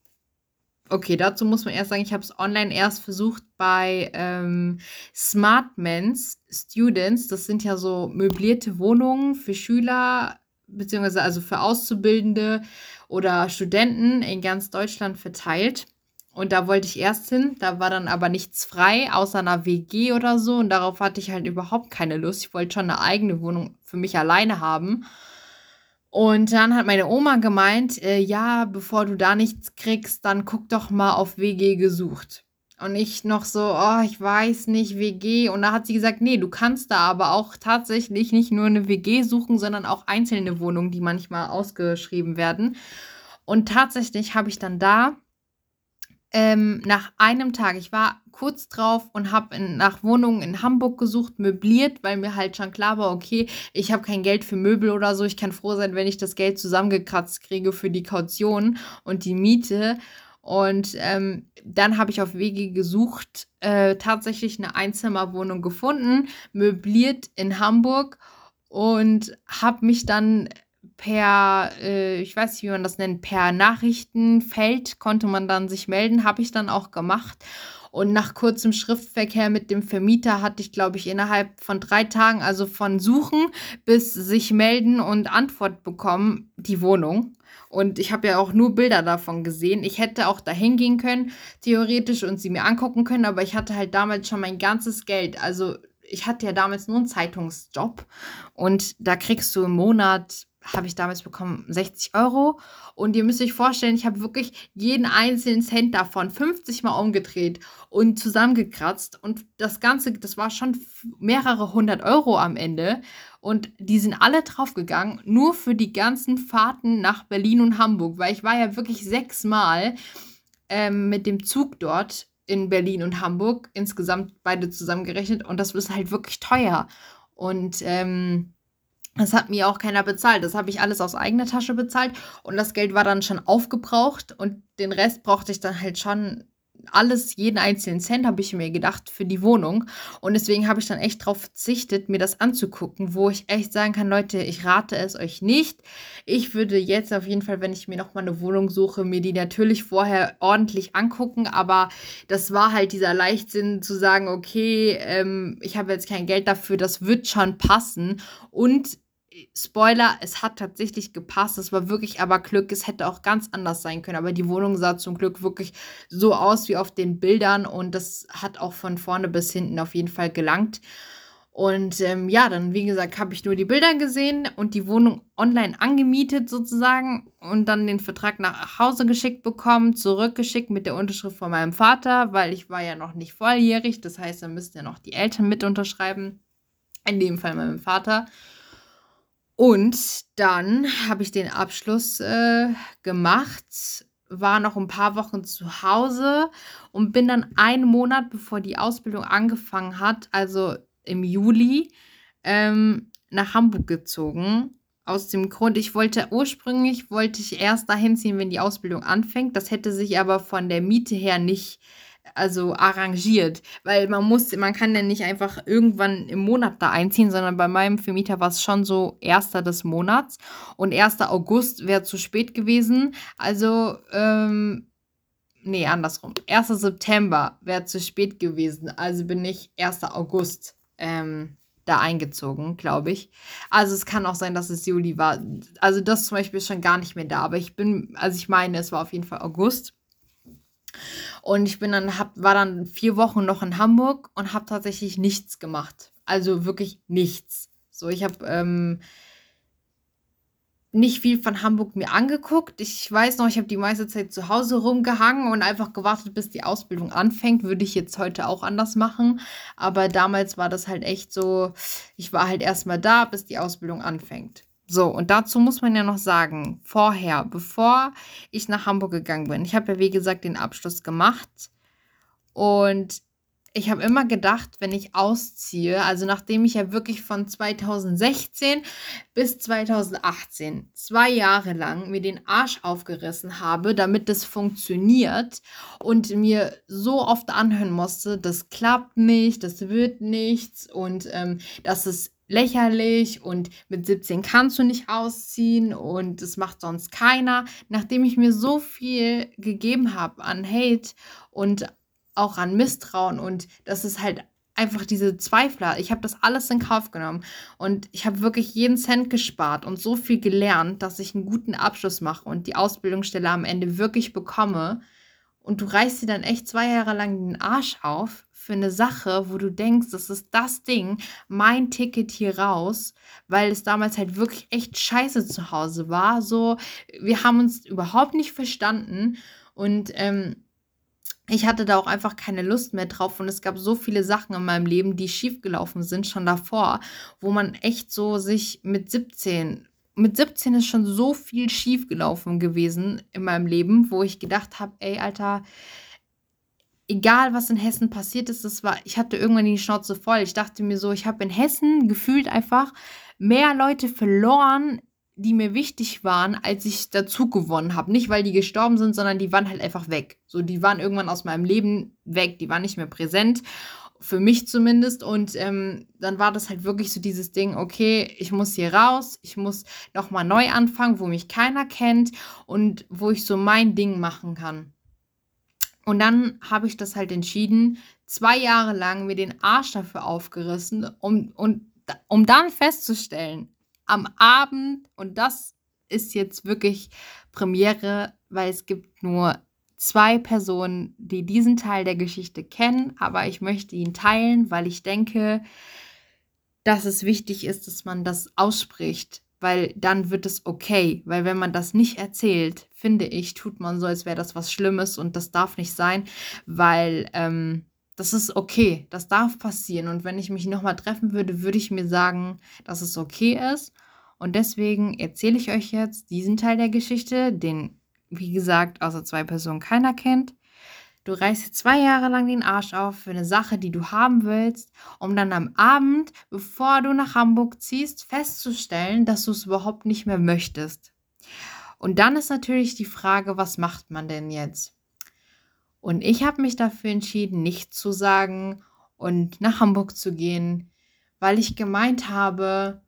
okay, dazu muss man erst sagen, ich habe es online erst versucht bei ähm, Smartmans Students. Das sind ja so möblierte Wohnungen für Schüler, beziehungsweise also für Auszubildende oder Studenten in ganz Deutschland verteilt. Und da wollte ich erst hin, da war dann aber nichts frei, außer einer WG oder so. Und darauf hatte ich halt überhaupt keine Lust. Ich wollte schon eine eigene Wohnung für mich alleine haben. Und dann hat meine Oma gemeint, äh, ja, bevor du da nichts kriegst, dann guck doch mal auf WG gesucht. Und ich noch so, oh, ich weiß nicht, WG. Und da hat sie gesagt, nee, du kannst da aber auch tatsächlich nicht nur eine WG suchen, sondern auch einzelne Wohnungen, die manchmal ausgeschrieben werden. Und tatsächlich habe ich dann da ähm, nach einem Tag, ich war kurz drauf und habe nach Wohnungen in Hamburg gesucht, möbliert, weil mir halt schon klar war, okay, ich habe kein Geld für Möbel oder so. Ich kann froh sein, wenn ich das Geld zusammengekratzt kriege für die Kaution und die Miete. Und ähm, dann habe ich auf Wege gesucht, äh, tatsächlich eine Einzimmerwohnung gefunden, möbliert in Hamburg und habe mich dann per, äh, ich weiß nicht, wie man das nennt, per Nachrichtenfeld konnte man dann sich melden, habe ich dann auch gemacht. Und nach kurzem Schriftverkehr mit dem Vermieter hatte ich, glaube ich, innerhalb von drei Tagen, also von Suchen bis sich melden und Antwort bekommen, die Wohnung. Und ich habe ja auch nur Bilder davon gesehen. Ich hätte auch dahin gehen können, theoretisch, und sie mir angucken können, aber ich hatte halt damals schon mein ganzes Geld. Also ich hatte ja damals nur einen Zeitungsjob und da kriegst du im Monat habe ich damals bekommen 60 Euro. Und ihr müsst euch vorstellen, ich habe wirklich jeden einzelnen Cent davon 50 Mal umgedreht und zusammengekratzt. Und das Ganze, das war schon mehrere hundert Euro am Ende. Und die sind alle draufgegangen, nur für die ganzen Fahrten nach Berlin und Hamburg, weil ich war ja wirklich sechsmal ähm, mit dem Zug dort in Berlin und Hamburg, insgesamt beide zusammengerechnet. Und das ist halt wirklich teuer. Und ähm, das hat mir auch keiner bezahlt. Das habe ich alles aus eigener Tasche bezahlt und das Geld war dann schon aufgebraucht und den Rest brauchte ich dann halt schon alles, jeden einzelnen Cent habe ich mir gedacht für die Wohnung. Und deswegen habe ich dann echt darauf verzichtet, mir das anzugucken, wo ich echt sagen kann, Leute, ich rate es euch nicht. Ich würde jetzt auf jeden Fall, wenn ich mir nochmal eine Wohnung suche, mir die natürlich vorher ordentlich angucken. Aber das war halt dieser Leichtsinn zu sagen, okay, ähm, ich habe jetzt kein Geld dafür, das wird schon passen. Und Spoiler, es hat tatsächlich gepasst. Es war wirklich aber Glück. Es hätte auch ganz anders sein können. Aber die Wohnung sah zum Glück wirklich so aus wie auf den Bildern. Und das hat auch von vorne bis hinten auf jeden Fall gelangt. Und ähm, ja, dann, wie gesagt, habe ich nur die Bilder gesehen und die Wohnung online angemietet sozusagen und dann den Vertrag nach Hause geschickt bekommen, zurückgeschickt mit der Unterschrift von meinem Vater, weil ich war ja noch nicht volljährig. Das heißt, da müssten ja noch die Eltern mit unterschreiben. In dem Fall meinem Vater. Und dann habe ich den Abschluss äh, gemacht, war noch ein paar Wochen zu Hause und bin dann einen Monat, bevor die Ausbildung angefangen hat, also im Juli ähm, nach Hamburg gezogen. Aus dem Grund, ich wollte ursprünglich, wollte ich erst dahin ziehen, wenn die Ausbildung anfängt. Das hätte sich aber von der Miete her nicht also arrangiert, weil man muss, man kann ja nicht einfach irgendwann im Monat da einziehen, sondern bei meinem Vermieter war es schon so erster des Monats und 1. August wäre zu spät gewesen. Also ähm, nee, andersrum. 1. September wäre zu spät gewesen. Also bin ich 1. August ähm, da eingezogen, glaube ich. Also es kann auch sein, dass es Juli war. Also das zum Beispiel ist schon gar nicht mehr da. Aber ich bin, also ich meine, es war auf jeden Fall August. Und ich bin dann, hab, war dann vier Wochen noch in Hamburg und habe tatsächlich nichts gemacht. Also wirklich nichts. So, ich habe ähm, nicht viel von Hamburg mir angeguckt. Ich weiß noch, ich habe die meiste Zeit zu Hause rumgehangen und einfach gewartet, bis die Ausbildung anfängt. Würde ich jetzt heute auch anders machen. Aber damals war das halt echt so, ich war halt erstmal da, bis die Ausbildung anfängt. So, und dazu muss man ja noch sagen, vorher, bevor ich nach Hamburg gegangen bin, ich habe ja wie gesagt den Abschluss gemacht. Und ich habe immer gedacht, wenn ich ausziehe, also nachdem ich ja wirklich von 2016 bis 2018 zwei Jahre lang mir den Arsch aufgerissen habe, damit das funktioniert und mir so oft anhören musste, das klappt nicht, das wird nichts und ähm, das ist lächerlich und mit 17 kannst du nicht ausziehen und das macht sonst keiner. Nachdem ich mir so viel gegeben habe an Hate und auch an Misstrauen und das ist halt einfach diese Zweifler. Ich habe das alles in Kauf genommen und ich habe wirklich jeden Cent gespart und so viel gelernt, dass ich einen guten Abschluss mache und die Ausbildungsstelle am Ende wirklich bekomme. Und du reißt dir dann echt zwei Jahre lang den Arsch auf für eine Sache, wo du denkst, das ist das Ding, mein Ticket hier raus, weil es damals halt wirklich echt scheiße zu Hause war. So, wir haben uns überhaupt nicht verstanden und ähm, ich hatte da auch einfach keine Lust mehr drauf und es gab so viele Sachen in meinem Leben, die schiefgelaufen sind, schon davor, wo man echt so sich mit 17, mit 17 ist schon so viel schiefgelaufen gewesen in meinem Leben, wo ich gedacht habe, ey, Alter, egal was in Hessen passiert ist, das war, ich hatte irgendwann die Schnauze voll. Ich dachte mir so, ich habe in Hessen gefühlt einfach mehr Leute verloren die mir wichtig waren, als ich dazu gewonnen habe. Nicht, weil die gestorben sind, sondern die waren halt einfach weg. So, die waren irgendwann aus meinem Leben weg, die waren nicht mehr präsent. Für mich zumindest. Und ähm, dann war das halt wirklich so dieses Ding, okay, ich muss hier raus, ich muss nochmal neu anfangen, wo mich keiner kennt und wo ich so mein Ding machen kann. Und dann habe ich das halt entschieden, zwei Jahre lang mir den Arsch dafür aufgerissen, um, und, um dann festzustellen, am Abend, und das ist jetzt wirklich Premiere, weil es gibt nur zwei Personen, die diesen Teil der Geschichte kennen, aber ich möchte ihn teilen, weil ich denke, dass es wichtig ist, dass man das ausspricht, weil dann wird es okay. Weil wenn man das nicht erzählt, finde ich, tut man so, als wäre das was Schlimmes und das darf nicht sein, weil ähm, das ist okay, das darf passieren. Und wenn ich mich nochmal treffen würde, würde ich mir sagen, dass es okay ist. Und deswegen erzähle ich euch jetzt diesen Teil der Geschichte, den, wie gesagt, außer zwei Personen keiner kennt. Du reißt zwei Jahre lang den Arsch auf für eine Sache, die du haben willst, um dann am Abend, bevor du nach Hamburg ziehst, festzustellen, dass du es überhaupt nicht mehr möchtest. Und dann ist natürlich die Frage, was macht man denn jetzt? Und ich habe mich dafür entschieden, nicht zu sagen und nach Hamburg zu gehen, weil ich gemeint habe,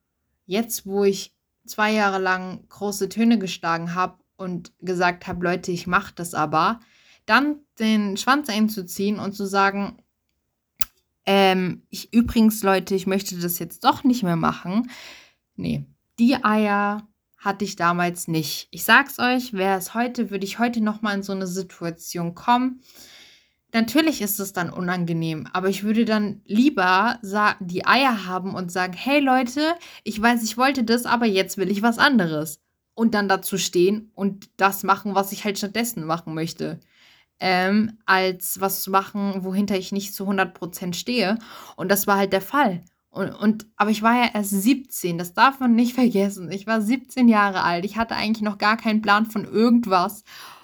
jetzt, wo ich zwei Jahre lang große Töne geschlagen habe und gesagt habe, Leute, ich mache das aber, dann den Schwanz einzuziehen und zu sagen, ähm, ich übrigens, Leute, ich möchte das jetzt doch nicht mehr machen. Nee, die Eier hatte ich damals nicht. Ich sag's euch, wäre es heute, würde ich heute noch mal in so eine Situation kommen, natürlich ist es dann unangenehm, aber ich würde dann lieber die Eier haben und sagen, hey Leute, ich weiß, ich wollte das, aber jetzt will ich was anderes. Und dann dazu stehen und das machen, was ich halt stattdessen machen möchte. Ähm, als was zu machen, wohinter ich nicht zu 100% stehe. Und das war halt der Fall. Und, und, aber ich war ja erst 17, das darf man nicht vergessen. Ich war 17 Jahre alt. Ich hatte eigentlich noch gar keinen Plan von irgendwas.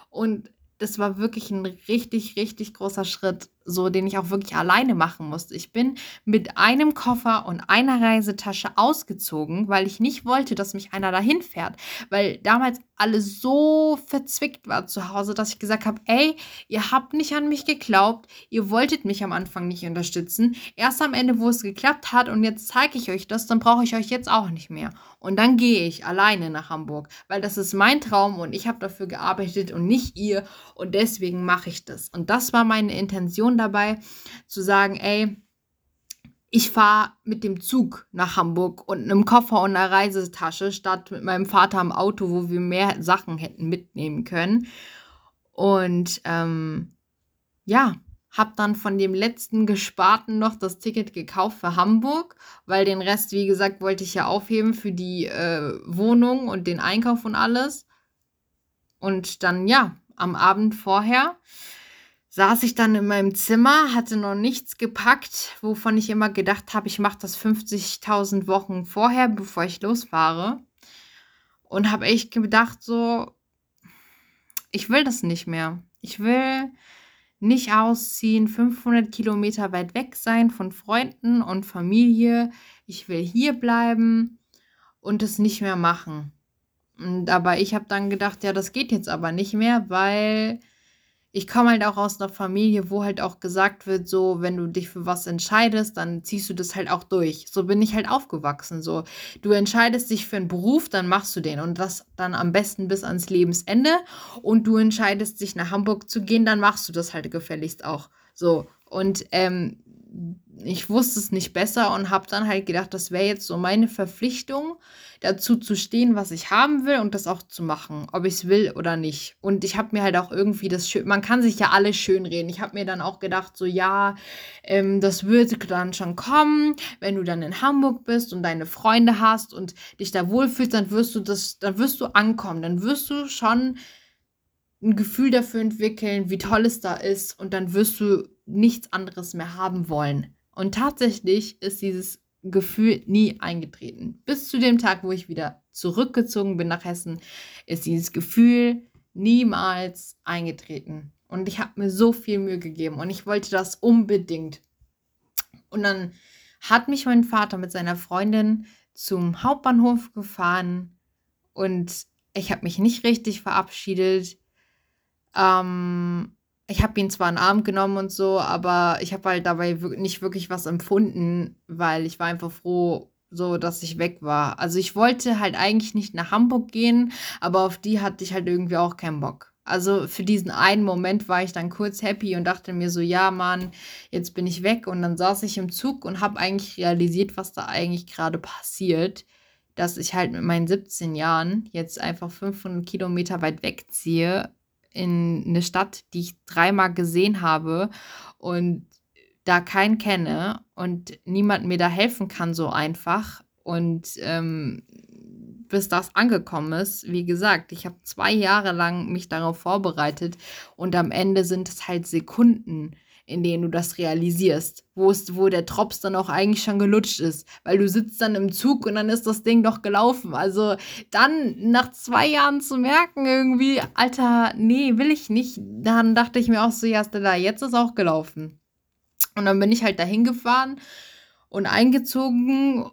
Und das war wirklich ein richtig, richtig großer Schritt, so den ich auch wirklich alleine machen musste. Ich bin mit einem Koffer und einer Reisetasche ausgezogen, weil ich nicht wollte, dass mich einer dahin fährt, weil damals alles so verzwickt war zu Hause, dass ich gesagt habe, ey, ihr habt nicht an mich geglaubt, ihr wolltet mich am Anfang nicht unterstützen. Erst am Ende, wo es geklappt hat und jetzt zeige ich euch das, dann brauche ich euch jetzt auch nicht mehr. Und dann gehe ich alleine nach Hamburg, weil das ist mein Traum und ich habe dafür gearbeitet und nicht ihr und deswegen mache ich das. Und das war meine Intention dabei, zu sagen, ey, ich fahre mit dem Zug nach Hamburg und einem Koffer und einer Reisetasche statt mit meinem Vater im Auto, wo wir mehr Sachen hätten mitnehmen können. Und ähm, ja, habe dann von dem letzten Gesparten noch das Ticket gekauft für Hamburg, weil den Rest, wie gesagt, wollte ich ja aufheben für die äh, Wohnung und den Einkauf und alles. Und dann, ja, am Abend vorher saß ich dann in meinem Zimmer, hatte noch nichts gepackt, wovon ich immer gedacht habe, ich mache das 50.000 Wochen vorher, bevor ich losfahre. Und habe echt gedacht, so, ich will das nicht mehr. Ich will nicht ausziehen, 500 Kilometer weit weg sein von Freunden und Familie. Ich will hier bleiben und es nicht mehr machen. Und, aber ich habe dann gedacht, ja, das geht jetzt aber nicht mehr, weil ich komme halt auch aus einer Familie, wo halt auch gesagt wird, so, wenn du dich für was entscheidest, dann ziehst du das halt auch durch. So bin ich halt aufgewachsen. So, du entscheidest dich für einen Beruf, dann machst du den und das dann am besten bis ans Lebensende. Und du entscheidest dich nach Hamburg zu gehen, dann machst du das halt gefälligst auch. So. Und ähm, ich wusste es nicht besser und habe dann halt gedacht, das wäre jetzt so meine Verpflichtung, dazu zu stehen, was ich haben will und das auch zu machen, ob ich es will oder nicht. Und ich habe mir halt auch irgendwie das schön, man kann sich ja alles schön reden. Ich habe mir dann auch gedacht, so ja, ähm, das würde dann schon kommen, wenn du dann in Hamburg bist und deine Freunde hast und dich da wohlfühlst, dann wirst du das, dann wirst du ankommen, dann wirst du schon ein Gefühl dafür entwickeln, wie toll es da ist und dann wirst du nichts anderes mehr haben wollen. Und tatsächlich ist dieses Gefühl nie eingetreten. Bis zu dem Tag, wo ich wieder zurückgezogen bin nach Hessen, ist dieses Gefühl niemals eingetreten. Und ich habe mir so viel Mühe gegeben und ich wollte das unbedingt. Und dann hat mich mein Vater mit seiner Freundin zum Hauptbahnhof gefahren und ich habe mich nicht richtig verabschiedet. Ähm, ich habe ihn zwar in den Arm genommen und so, aber ich habe halt dabei nicht wirklich was empfunden, weil ich war einfach froh, so dass ich weg war. Also ich wollte halt eigentlich nicht nach Hamburg gehen, aber auf die hatte ich halt irgendwie auch keinen Bock. Also für diesen einen Moment war ich dann kurz happy und dachte mir so, ja Mann, jetzt bin ich weg. Und dann saß ich im Zug und habe eigentlich realisiert, was da eigentlich gerade passiert. Dass ich halt mit meinen 17 Jahren jetzt einfach 500 Kilometer weit wegziehe in eine Stadt, die ich dreimal gesehen habe und da keinen kenne und niemand mir da helfen kann so einfach. Und ähm, bis das angekommen ist, wie gesagt, ich habe zwei Jahre lang mich darauf vorbereitet und am Ende sind es halt Sekunden in denen du das realisierst, wo es, wo der Drops dann auch eigentlich schon gelutscht ist, weil du sitzt dann im Zug und dann ist das Ding doch gelaufen. Also dann nach zwei Jahren zu merken irgendwie, Alter, nee, will ich nicht. Dann dachte ich mir auch so, ja, Stella, jetzt ist auch gelaufen. Und dann bin ich halt dahin gefahren und eingezogen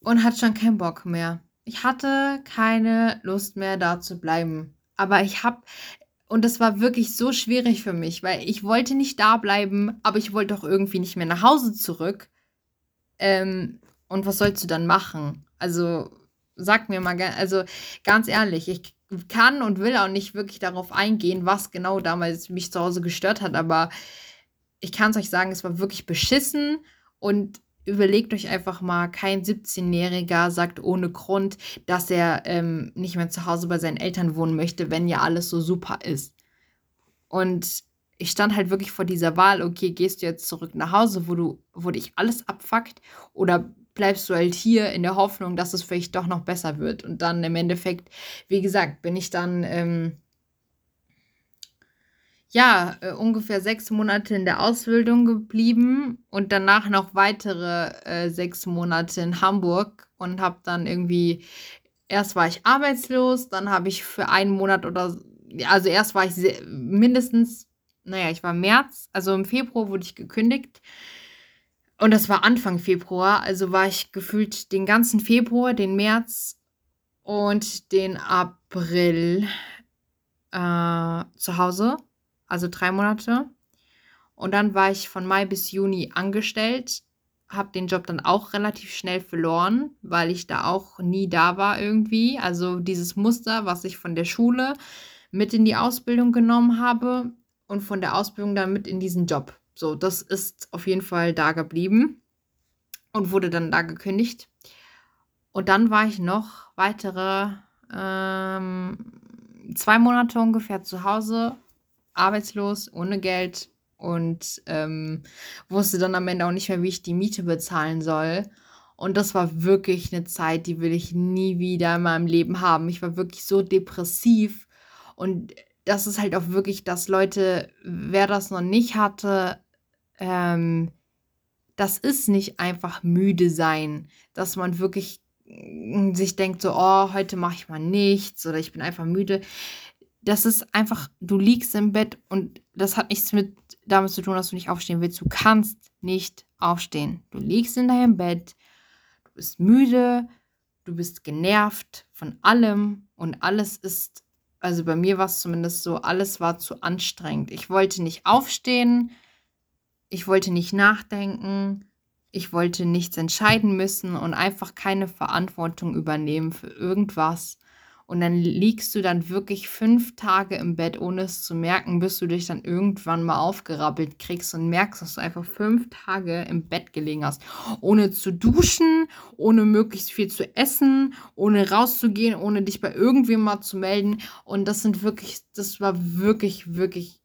und hatte schon keinen Bock mehr. Ich hatte keine Lust mehr da zu bleiben. Aber ich habe und das war wirklich so schwierig für mich, weil ich wollte nicht da bleiben, aber ich wollte auch irgendwie nicht mehr nach Hause zurück. Ähm, und was sollst du dann machen? Also sag mir mal, also ganz ehrlich, ich kann und will auch nicht wirklich darauf eingehen, was genau damals mich zu Hause gestört hat, aber ich kann es euch sagen, es war wirklich beschissen und überlegt euch einfach mal, kein 17-Jähriger sagt ohne Grund, dass er ähm, nicht mehr zu Hause bei seinen Eltern wohnen möchte, wenn ja alles so super ist. Und ich stand halt wirklich vor dieser Wahl, okay, gehst du jetzt zurück nach Hause, wo du, wo dich alles abfuckt, oder bleibst du halt hier in der Hoffnung, dass es vielleicht doch noch besser wird. Und dann im Endeffekt, wie gesagt, bin ich dann ähm, ja äh, ungefähr sechs Monate in der Ausbildung geblieben und danach noch weitere äh, sechs Monate in Hamburg und habe dann irgendwie erst war ich arbeitslos, dann habe ich für einen Monat oder also erst war ich mindestens, naja, ich war März, also im Februar wurde ich gekündigt. Und das war Anfang Februar, also war ich gefühlt den ganzen Februar, den März und den April äh, zu Hause, also drei Monate. Und dann war ich von Mai bis Juni angestellt habe den Job dann auch relativ schnell verloren, weil ich da auch nie da war irgendwie. Also dieses Muster, was ich von der Schule mit in die Ausbildung genommen habe und von der Ausbildung dann mit in diesen Job. So, das ist auf jeden Fall da geblieben und wurde dann da gekündigt. Und dann war ich noch weitere ähm, zwei Monate ungefähr zu Hause, arbeitslos, ohne Geld, und ähm, wusste dann am Ende auch nicht mehr, wie ich die Miete bezahlen soll. Und das war wirklich eine Zeit, die will ich nie wieder in meinem Leben haben. Ich war wirklich so depressiv. Und das ist halt auch wirklich, dass Leute, wer das noch nicht hatte, ähm, das ist nicht einfach müde sein, dass man wirklich mm, sich denkt, so, oh, heute mache ich mal nichts oder ich bin einfach müde. Das ist einfach, du liegst im Bett und das hat nichts mit damit zu tun, dass du nicht aufstehen willst. Du kannst nicht aufstehen. Du liegst in deinem Bett, du bist müde, du bist genervt von allem und alles ist, also bei mir war es zumindest so, alles war zu anstrengend. Ich wollte nicht aufstehen, ich wollte nicht nachdenken, ich wollte nichts entscheiden müssen und einfach keine Verantwortung übernehmen für irgendwas. Und dann liegst du dann wirklich fünf Tage im Bett, ohne es zu merken, bis du dich dann irgendwann mal aufgerappelt kriegst und merkst, dass du einfach fünf Tage im Bett gelegen hast. Ohne zu duschen, ohne möglichst viel zu essen, ohne rauszugehen, ohne dich bei irgendwem mal zu melden. Und das sind wirklich, das war wirklich, wirklich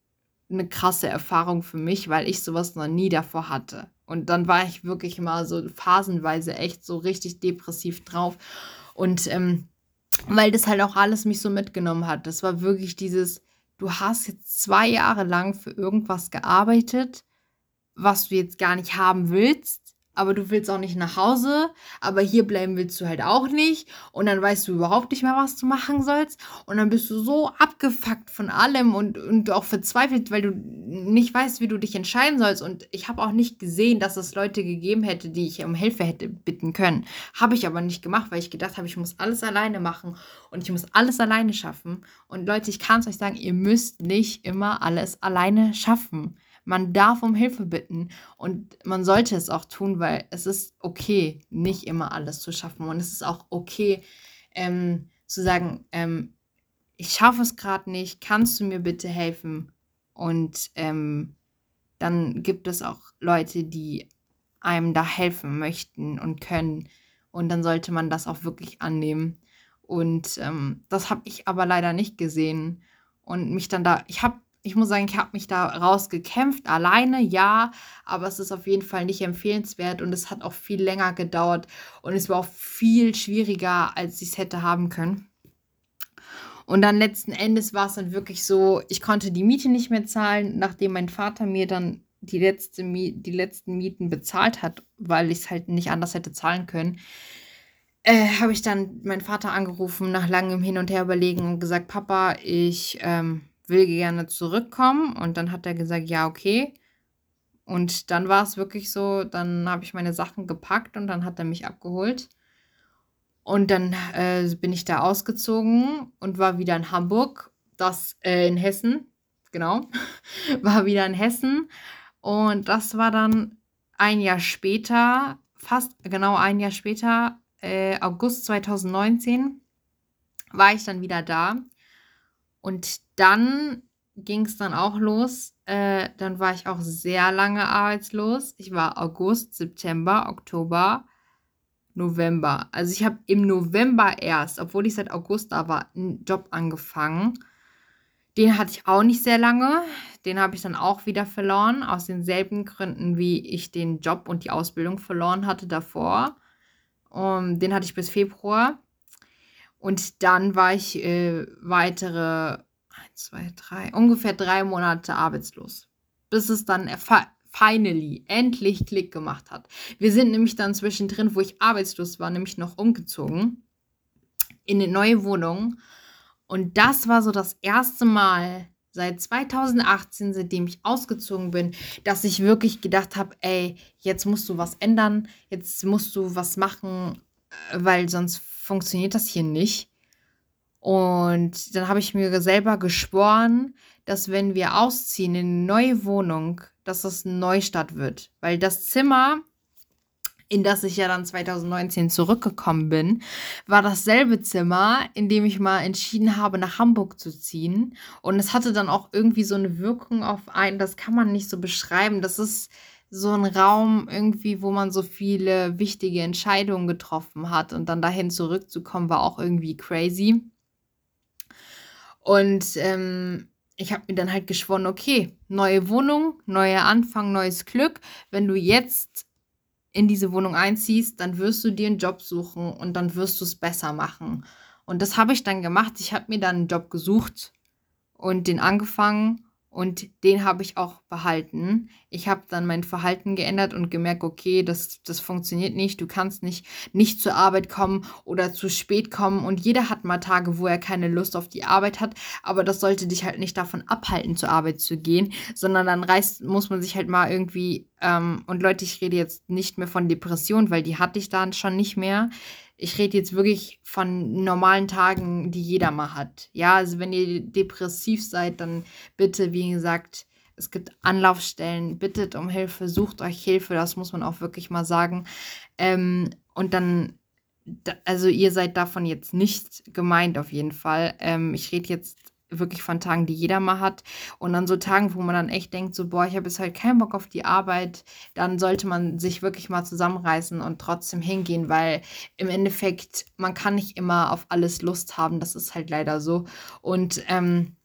eine krasse Erfahrung für mich, weil ich sowas noch nie davor hatte. Und dann war ich wirklich mal so phasenweise echt so richtig depressiv drauf. Und ähm, weil das halt auch alles mich so mitgenommen hat. Das war wirklich dieses, du hast jetzt zwei Jahre lang für irgendwas gearbeitet, was du jetzt gar nicht haben willst aber du willst auch nicht nach Hause, aber hier bleiben willst du halt auch nicht. Und dann weißt du überhaupt nicht mehr, was du machen sollst. Und dann bist du so abgefuckt von allem und, und auch verzweifelt, weil du nicht weißt, wie du dich entscheiden sollst. Und ich habe auch nicht gesehen, dass es Leute gegeben hätte, die ich um Hilfe hätte bitten können. Habe ich aber nicht gemacht, weil ich gedacht habe, ich muss alles alleine machen und ich muss alles alleine schaffen. Und Leute, ich kann es euch sagen, ihr müsst nicht immer alles alleine schaffen. Man darf um Hilfe bitten und man sollte es auch tun, weil es ist okay, nicht immer alles zu schaffen. Und es ist auch okay, ähm, zu sagen, ähm, ich schaffe es gerade nicht, kannst du mir bitte helfen? Und ähm, dann gibt es auch Leute, die einem da helfen möchten und können. Und dann sollte man das auch wirklich annehmen. Und ähm, das habe ich aber leider nicht gesehen. Und mich dann da, ich habe ich muss sagen, ich habe mich da rausgekämpft, alleine, ja, aber es ist auf jeden Fall nicht empfehlenswert und es hat auch viel länger gedauert und es war auch viel schwieriger, als ich es hätte haben können. Und dann letzten Endes war es dann wirklich so, ich konnte die Miete nicht mehr zahlen, nachdem mein Vater mir dann die, letzte die letzten Mieten bezahlt hat, weil ich es halt nicht anders hätte zahlen können. Äh, habe ich dann meinen Vater angerufen, nach langem Hin und Her überlegen und gesagt, Papa, ich ähm, will gerne zurückkommen. Und dann hat er gesagt, ja, okay. Und dann war es wirklich so, dann habe ich meine Sachen gepackt und dann hat er mich abgeholt. Und dann äh, bin ich da ausgezogen und war wieder in Hamburg, das äh, in Hessen, genau, war wieder in Hessen. Und das war dann ein Jahr später, fast genau ein Jahr später, äh, August 2019, war ich dann wieder da. Und dann ging es dann auch los. Äh, dann war ich auch sehr lange arbeitslos. Ich war August, September, Oktober, November. Also ich habe im November erst, obwohl ich seit August da war, einen Job angefangen, Den hatte ich auch nicht sehr lange. Den habe ich dann auch wieder verloren, aus denselben Gründen, wie ich den Job und die Ausbildung verloren hatte davor. Um, den hatte ich bis Februar. Und dann war ich äh, weitere, eins, zwei, drei, ungefähr drei Monate arbeitslos. Bis es dann finally, endlich Klick gemacht hat. Wir sind nämlich dann zwischendrin, wo ich arbeitslos war, nämlich noch umgezogen in eine neue Wohnung. Und das war so das erste Mal seit 2018, seitdem ich ausgezogen bin, dass ich wirklich gedacht habe, ey, jetzt musst du was ändern, jetzt musst du was machen, äh, weil sonst funktioniert das hier nicht. Und dann habe ich mir selber geschworen, dass wenn wir ausziehen in eine neue Wohnung, dass das ein Neustart wird. Weil das Zimmer, in das ich ja dann 2019 zurückgekommen bin, war dasselbe Zimmer, in dem ich mal entschieden habe, nach Hamburg zu ziehen. Und es hatte dann auch irgendwie so eine Wirkung auf einen, das kann man nicht so beschreiben. Das ist so ein Raum irgendwie, wo man so viele wichtige Entscheidungen getroffen hat. Und dann dahin zurückzukommen, war auch irgendwie crazy. Und ähm, ich habe mir dann halt geschworen, okay, neue Wohnung, neuer Anfang, neues Glück. Wenn du jetzt in diese Wohnung einziehst, dann wirst du dir einen Job suchen und dann wirst du es besser machen. Und das habe ich dann gemacht. Ich habe mir dann einen Job gesucht und den angefangen und den habe ich auch behalten. Ich habe dann mein Verhalten geändert und gemerkt, okay, das, das funktioniert nicht. Du kannst nicht, nicht zur Arbeit kommen oder zu spät kommen. Und jeder hat mal Tage, wo er keine Lust auf die Arbeit hat. Aber das sollte dich halt nicht davon abhalten, zur Arbeit zu gehen, sondern dann reißt, muss man sich halt mal irgendwie, ähm, und Leute, ich rede jetzt nicht mehr von Depression, weil die hatte ich dann schon nicht mehr ich rede jetzt wirklich von normalen Tagen, die jeder mal hat. Ja, also wenn ihr depressiv seid, dann bitte, wie gesagt, es gibt Anlaufstellen, bittet um Hilfe, sucht euch Hilfe, das muss man auch wirklich mal sagen. Ähm, und dann, also ihr seid davon jetzt nicht gemeint auf jeden Fall. Ähm, ich rede jetzt wirklich von Tagen, die jeder mal hat. Und an so Tagen, wo man dann echt denkt, so, boah, ich habe jetzt halt keinen Bock auf die Arbeit, dann sollte man sich wirklich mal zusammenreißen und trotzdem hingehen, weil im Endeffekt, man kann nicht immer auf alles Lust haben. Das ist halt leider so. Und ähm,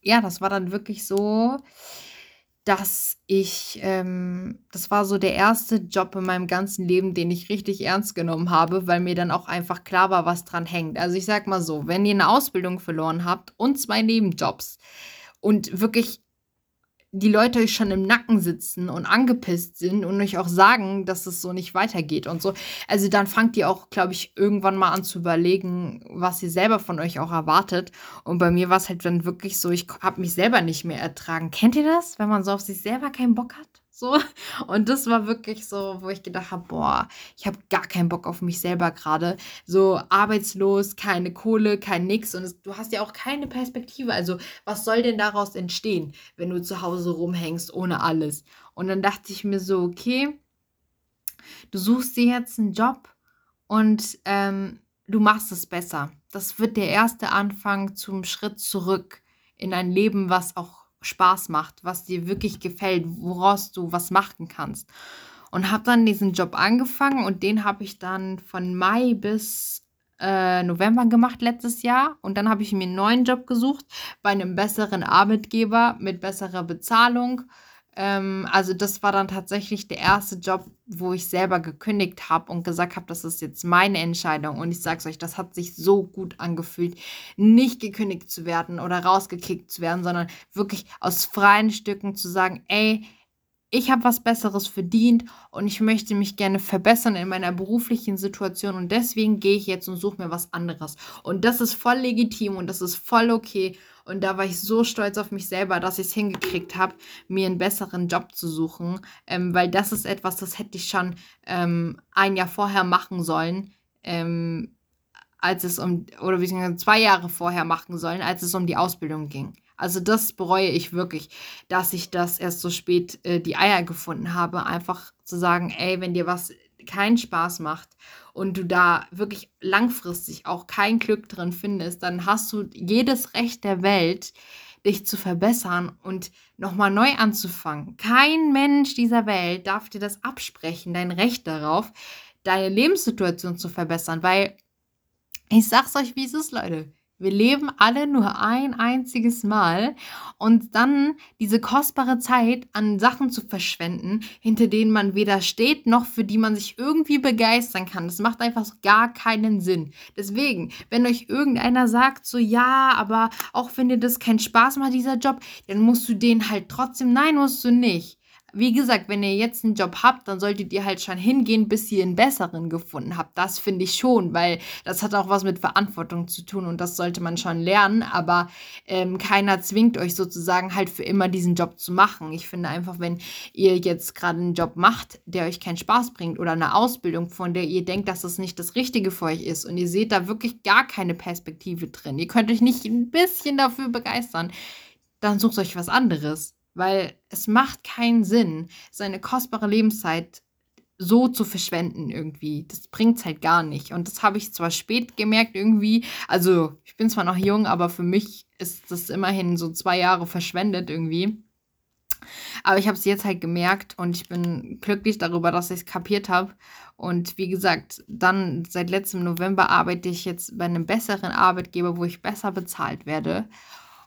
ja, das war dann wirklich so dass ich, ähm, das war so der erste Job in meinem ganzen Leben, den ich richtig ernst genommen habe, weil mir dann auch einfach klar war, was dran hängt. Also ich sag mal so, wenn ihr eine Ausbildung verloren habt und zwei Nebenjobs und wirklich die Leute euch schon im Nacken sitzen und angepisst sind und euch auch sagen, dass es so nicht weitergeht und so. Also dann fangt ihr auch, glaube ich, irgendwann mal an zu überlegen, was ihr selber von euch auch erwartet. Und bei mir war es halt dann wirklich so, ich habe mich selber nicht mehr ertragen. Kennt ihr das, wenn man so auf sich selber keinen Bock hat? So. Und das war wirklich so, wo ich gedacht habe, boah, ich habe gar keinen Bock auf mich selber gerade. So arbeitslos, keine Kohle, kein Nix. Und es, du hast ja auch keine Perspektive. Also, was soll denn daraus entstehen, wenn du zu Hause rumhängst ohne alles? Und dann dachte ich mir so, okay, du suchst dir jetzt einen Job und ähm, du machst es besser. Das wird der erste Anfang zum Schritt zurück in ein Leben, was auch Spaß macht, was dir wirklich gefällt, woraus du was machen kannst. Und habe dann diesen Job angefangen und den habe ich dann von Mai bis äh, November gemacht letztes Jahr. Und dann habe ich mir einen neuen Job gesucht bei einem besseren Arbeitgeber mit besserer Bezahlung ähm, also das war dann tatsächlich der erste Job, wo ich selber gekündigt habe und gesagt habe, das ist jetzt meine Entscheidung. Und ich sage es euch, das hat sich so gut angefühlt, nicht gekündigt zu werden oder rausgekickt zu werden, sondern wirklich aus freien Stücken zu sagen, ey, ich habe was Besseres verdient und ich möchte mich gerne verbessern in meiner beruflichen Situation und deswegen gehe ich jetzt und suche mir was anderes. Und das ist voll legitim und das ist voll okay. Und da war ich so stolz auf mich selber, dass ich es hingekriegt habe, mir einen besseren Job zu suchen, ähm, weil das ist etwas, das hätte ich schon ähm, ein Jahr vorher machen sollen. Ähm, als es um, oder beziehungsweise zwei Jahre vorher machen sollen, als es um die Ausbildung ging. Also das bereue ich wirklich, dass ich das erst so spät äh, die Eier gefunden habe, einfach zu sagen, ey, wenn dir was keinen Spaß macht und du da wirklich langfristig auch kein Glück drin findest, dann hast du jedes Recht der Welt, dich zu verbessern und nochmal neu anzufangen. Kein Mensch dieser Welt darf dir das absprechen, dein Recht darauf, deine Lebenssituation zu verbessern, weil ich sag's euch, wie es ist, Leute Wir leben alle nur ein einziges Mal und dann diese kostbare Zeit an Sachen zu verschwenden, hinter denen man weder steht noch für die man sich irgendwie begeistern kann. Das macht einfach gar keinen Sinn. Deswegen, wenn euch irgendeiner sagt, so ja, aber auch wenn dir das keinen Spaß macht, dieser Job, dann musst du den halt trotzdem, nein, musst du nicht wie gesagt, wenn ihr jetzt einen Job habt, dann solltet ihr halt schon hingehen, bis ihr einen besseren gefunden habt. Das finde ich schon, weil das hat auch was mit Verantwortung zu tun und das sollte man schon lernen. Aber ähm, keiner zwingt euch sozusagen halt für immer diesen Job zu machen. Ich finde einfach, wenn ihr jetzt gerade einen Job macht, der euch keinen Spaß bringt oder eine Ausbildung, von der ihr denkt, dass das nicht das Richtige für euch ist und ihr seht da wirklich gar keine Perspektive drin, ihr könnt euch nicht ein bisschen dafür begeistern, dann sucht euch was anderes weil es macht keinen Sinn, seine kostbare Lebenszeit so zu verschwenden irgendwie. Das bringt es halt gar nicht. Und das habe ich zwar spät gemerkt irgendwie. Also ich bin zwar noch jung, aber für mich ist das immerhin so zwei Jahre verschwendet irgendwie. Aber ich habe es jetzt halt gemerkt und ich bin glücklich darüber, dass ich es kapiert habe. Und wie gesagt, dann seit letztem November arbeite ich jetzt bei einem besseren Arbeitgeber, wo ich besser bezahlt werde.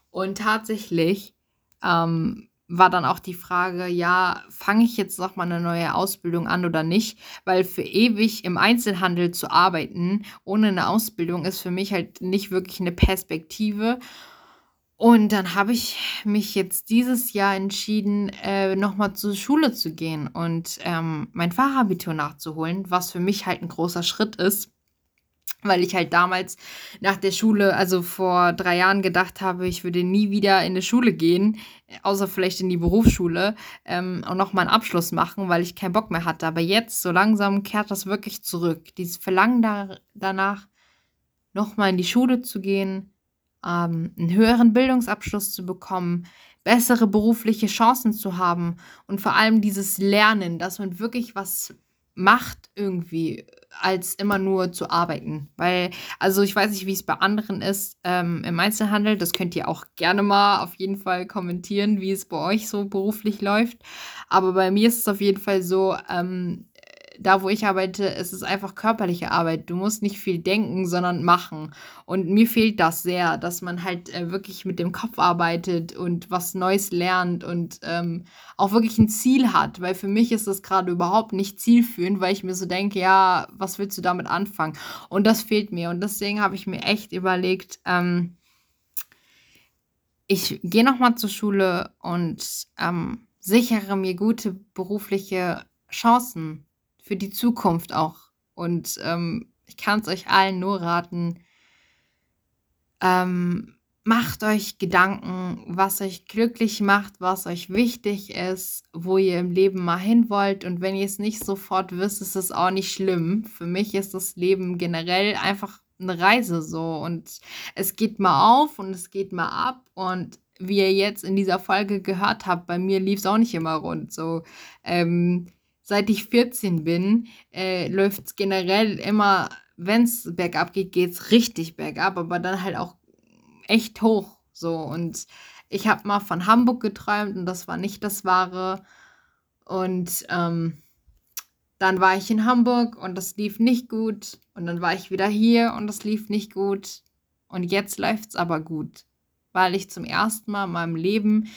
Und tatsächlich ähm, war dann auch die Frage, ja, fange ich jetzt noch mal eine neue Ausbildung an oder nicht? Weil für ewig im Einzelhandel zu arbeiten ohne eine Ausbildung ist für mich halt nicht wirklich eine Perspektive. Und dann habe ich mich jetzt dieses Jahr entschieden, äh, nochmal zur Schule zu gehen und ähm, mein Fachabitur nachzuholen, was für mich halt ein großer Schritt ist weil ich halt damals nach der Schule, also vor drei Jahren gedacht habe, ich würde nie wieder in die Schule gehen, außer vielleicht in die Berufsschule ähm, und nochmal einen Abschluss machen, weil ich keinen Bock mehr hatte. Aber jetzt, so langsam, kehrt das wirklich zurück. Dieses Verlangen da, danach, nochmal in die Schule zu gehen, ähm, einen höheren Bildungsabschluss zu bekommen, bessere berufliche Chancen zu haben und vor allem dieses Lernen, dass man wirklich was macht irgendwie als immer nur zu arbeiten. Weil, also ich weiß nicht, wie es bei anderen ist ähm, im Einzelhandel. Das könnt ihr auch gerne mal auf jeden Fall kommentieren, wie es bei euch so beruflich läuft. Aber bei mir ist es auf jeden Fall so, ähm, da, wo ich arbeite, ist es einfach körperliche Arbeit. Du musst nicht viel denken, sondern machen. Und mir fehlt das sehr, dass man halt äh, wirklich mit dem Kopf arbeitet und was Neues lernt und ähm, auch wirklich ein Ziel hat. Weil für mich ist das gerade überhaupt nicht zielführend, weil ich mir so denke, ja, was willst du damit anfangen? Und das fehlt mir. Und deswegen habe ich mir echt überlegt, ähm, ich gehe nochmal zur Schule und ähm, sichere mir gute berufliche Chancen für die Zukunft auch. Und ähm, ich kann es euch allen nur raten, ähm, macht euch Gedanken, was euch glücklich macht, was euch wichtig ist, wo ihr im Leben mal hin wollt. Und wenn ihr es nicht sofort wisst, ist es auch nicht schlimm. Für mich ist das Leben generell einfach eine Reise so. Und es geht mal auf und es geht mal ab. Und wie ihr jetzt in dieser Folge gehört habt, bei mir lief es auch nicht immer rund. So, ähm, seit ich 14 bin, äh, läuft es generell immer, wenn es bergab geht, geht es richtig bergab, aber dann halt auch echt hoch. So. Und ich habe mal von Hamburg geträumt und das war nicht das Wahre. Und ähm, dann war ich in Hamburg und das lief nicht gut. Und dann war ich wieder hier und das lief nicht gut. Und jetzt läuft es aber gut, weil ich zum ersten Mal in meinem Leben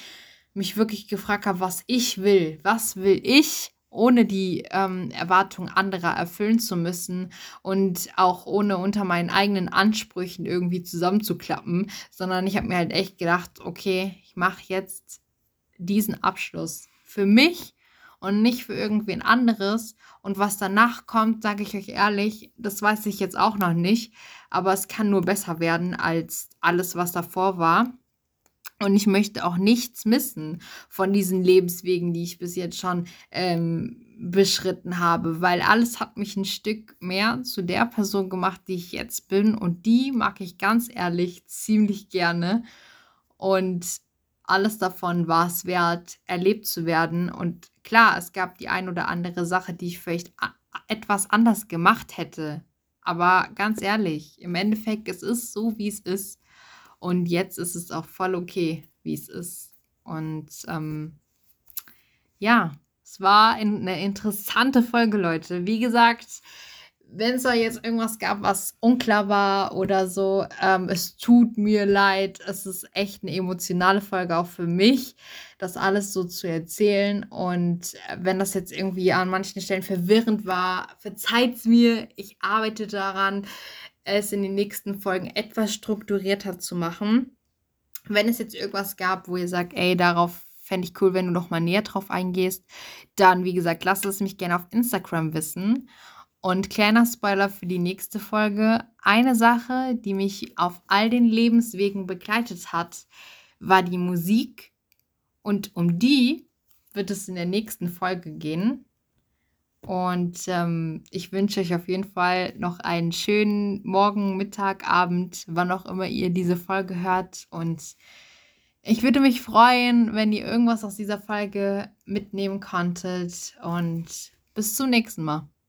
mich wirklich gefragt habe, was ich will. Was will ich? Ohne die ähm, Erwartungen anderer erfüllen zu müssen und auch ohne unter meinen eigenen Ansprüchen irgendwie zusammenzuklappen, sondern ich habe mir halt echt gedacht, okay, ich mache jetzt diesen Abschluss für mich und nicht für irgendwen anderes. Und was danach kommt, sage ich euch ehrlich, das weiß ich jetzt auch noch nicht, aber es kann nur besser werden als alles, was davor war. Und ich möchte auch nichts missen von diesen Lebenswegen, die ich bis jetzt schon ähm, beschritten habe, weil alles hat mich ein Stück mehr zu der Person gemacht, die ich jetzt bin. Und die mag ich ganz ehrlich ziemlich gerne. Und alles davon war es wert, erlebt zu werden. Und klar, es gab die ein oder andere Sache, die ich vielleicht etwas anders gemacht hätte. Aber ganz ehrlich, im Endeffekt, es ist so, wie es ist. Und jetzt ist es auch voll okay, wie es ist. Und ähm, ja, es war eine interessante Folge, Leute. Wie gesagt, wenn es da jetzt irgendwas gab, was unklar war oder so, ähm, es tut mir leid. Es ist echt eine emotionale Folge auch für mich, das alles so zu erzählen. Und äh, wenn das jetzt irgendwie an manchen Stellen verwirrend war, verzeiht es mir. Ich arbeite daran, es in den nächsten Folgen etwas strukturierter zu machen. Wenn es jetzt irgendwas gab, wo ihr sagt, ey, darauf fände ich cool, wenn du noch mal näher drauf eingehst, dann, wie gesagt, lasst es mich gerne auf Instagram wissen. Und kleiner Spoiler für die nächste Folge. Eine Sache, die mich auf all den Lebenswegen begleitet hat, war die Musik. Und um die wird es in der nächsten Folge gehen. Und ähm, ich wünsche euch auf jeden Fall noch einen schönen Morgen, Mittag, Abend, wann auch immer ihr diese Folge hört. Und ich würde mich freuen, wenn ihr irgendwas aus dieser Folge mitnehmen konntet. Und bis zum nächsten Mal.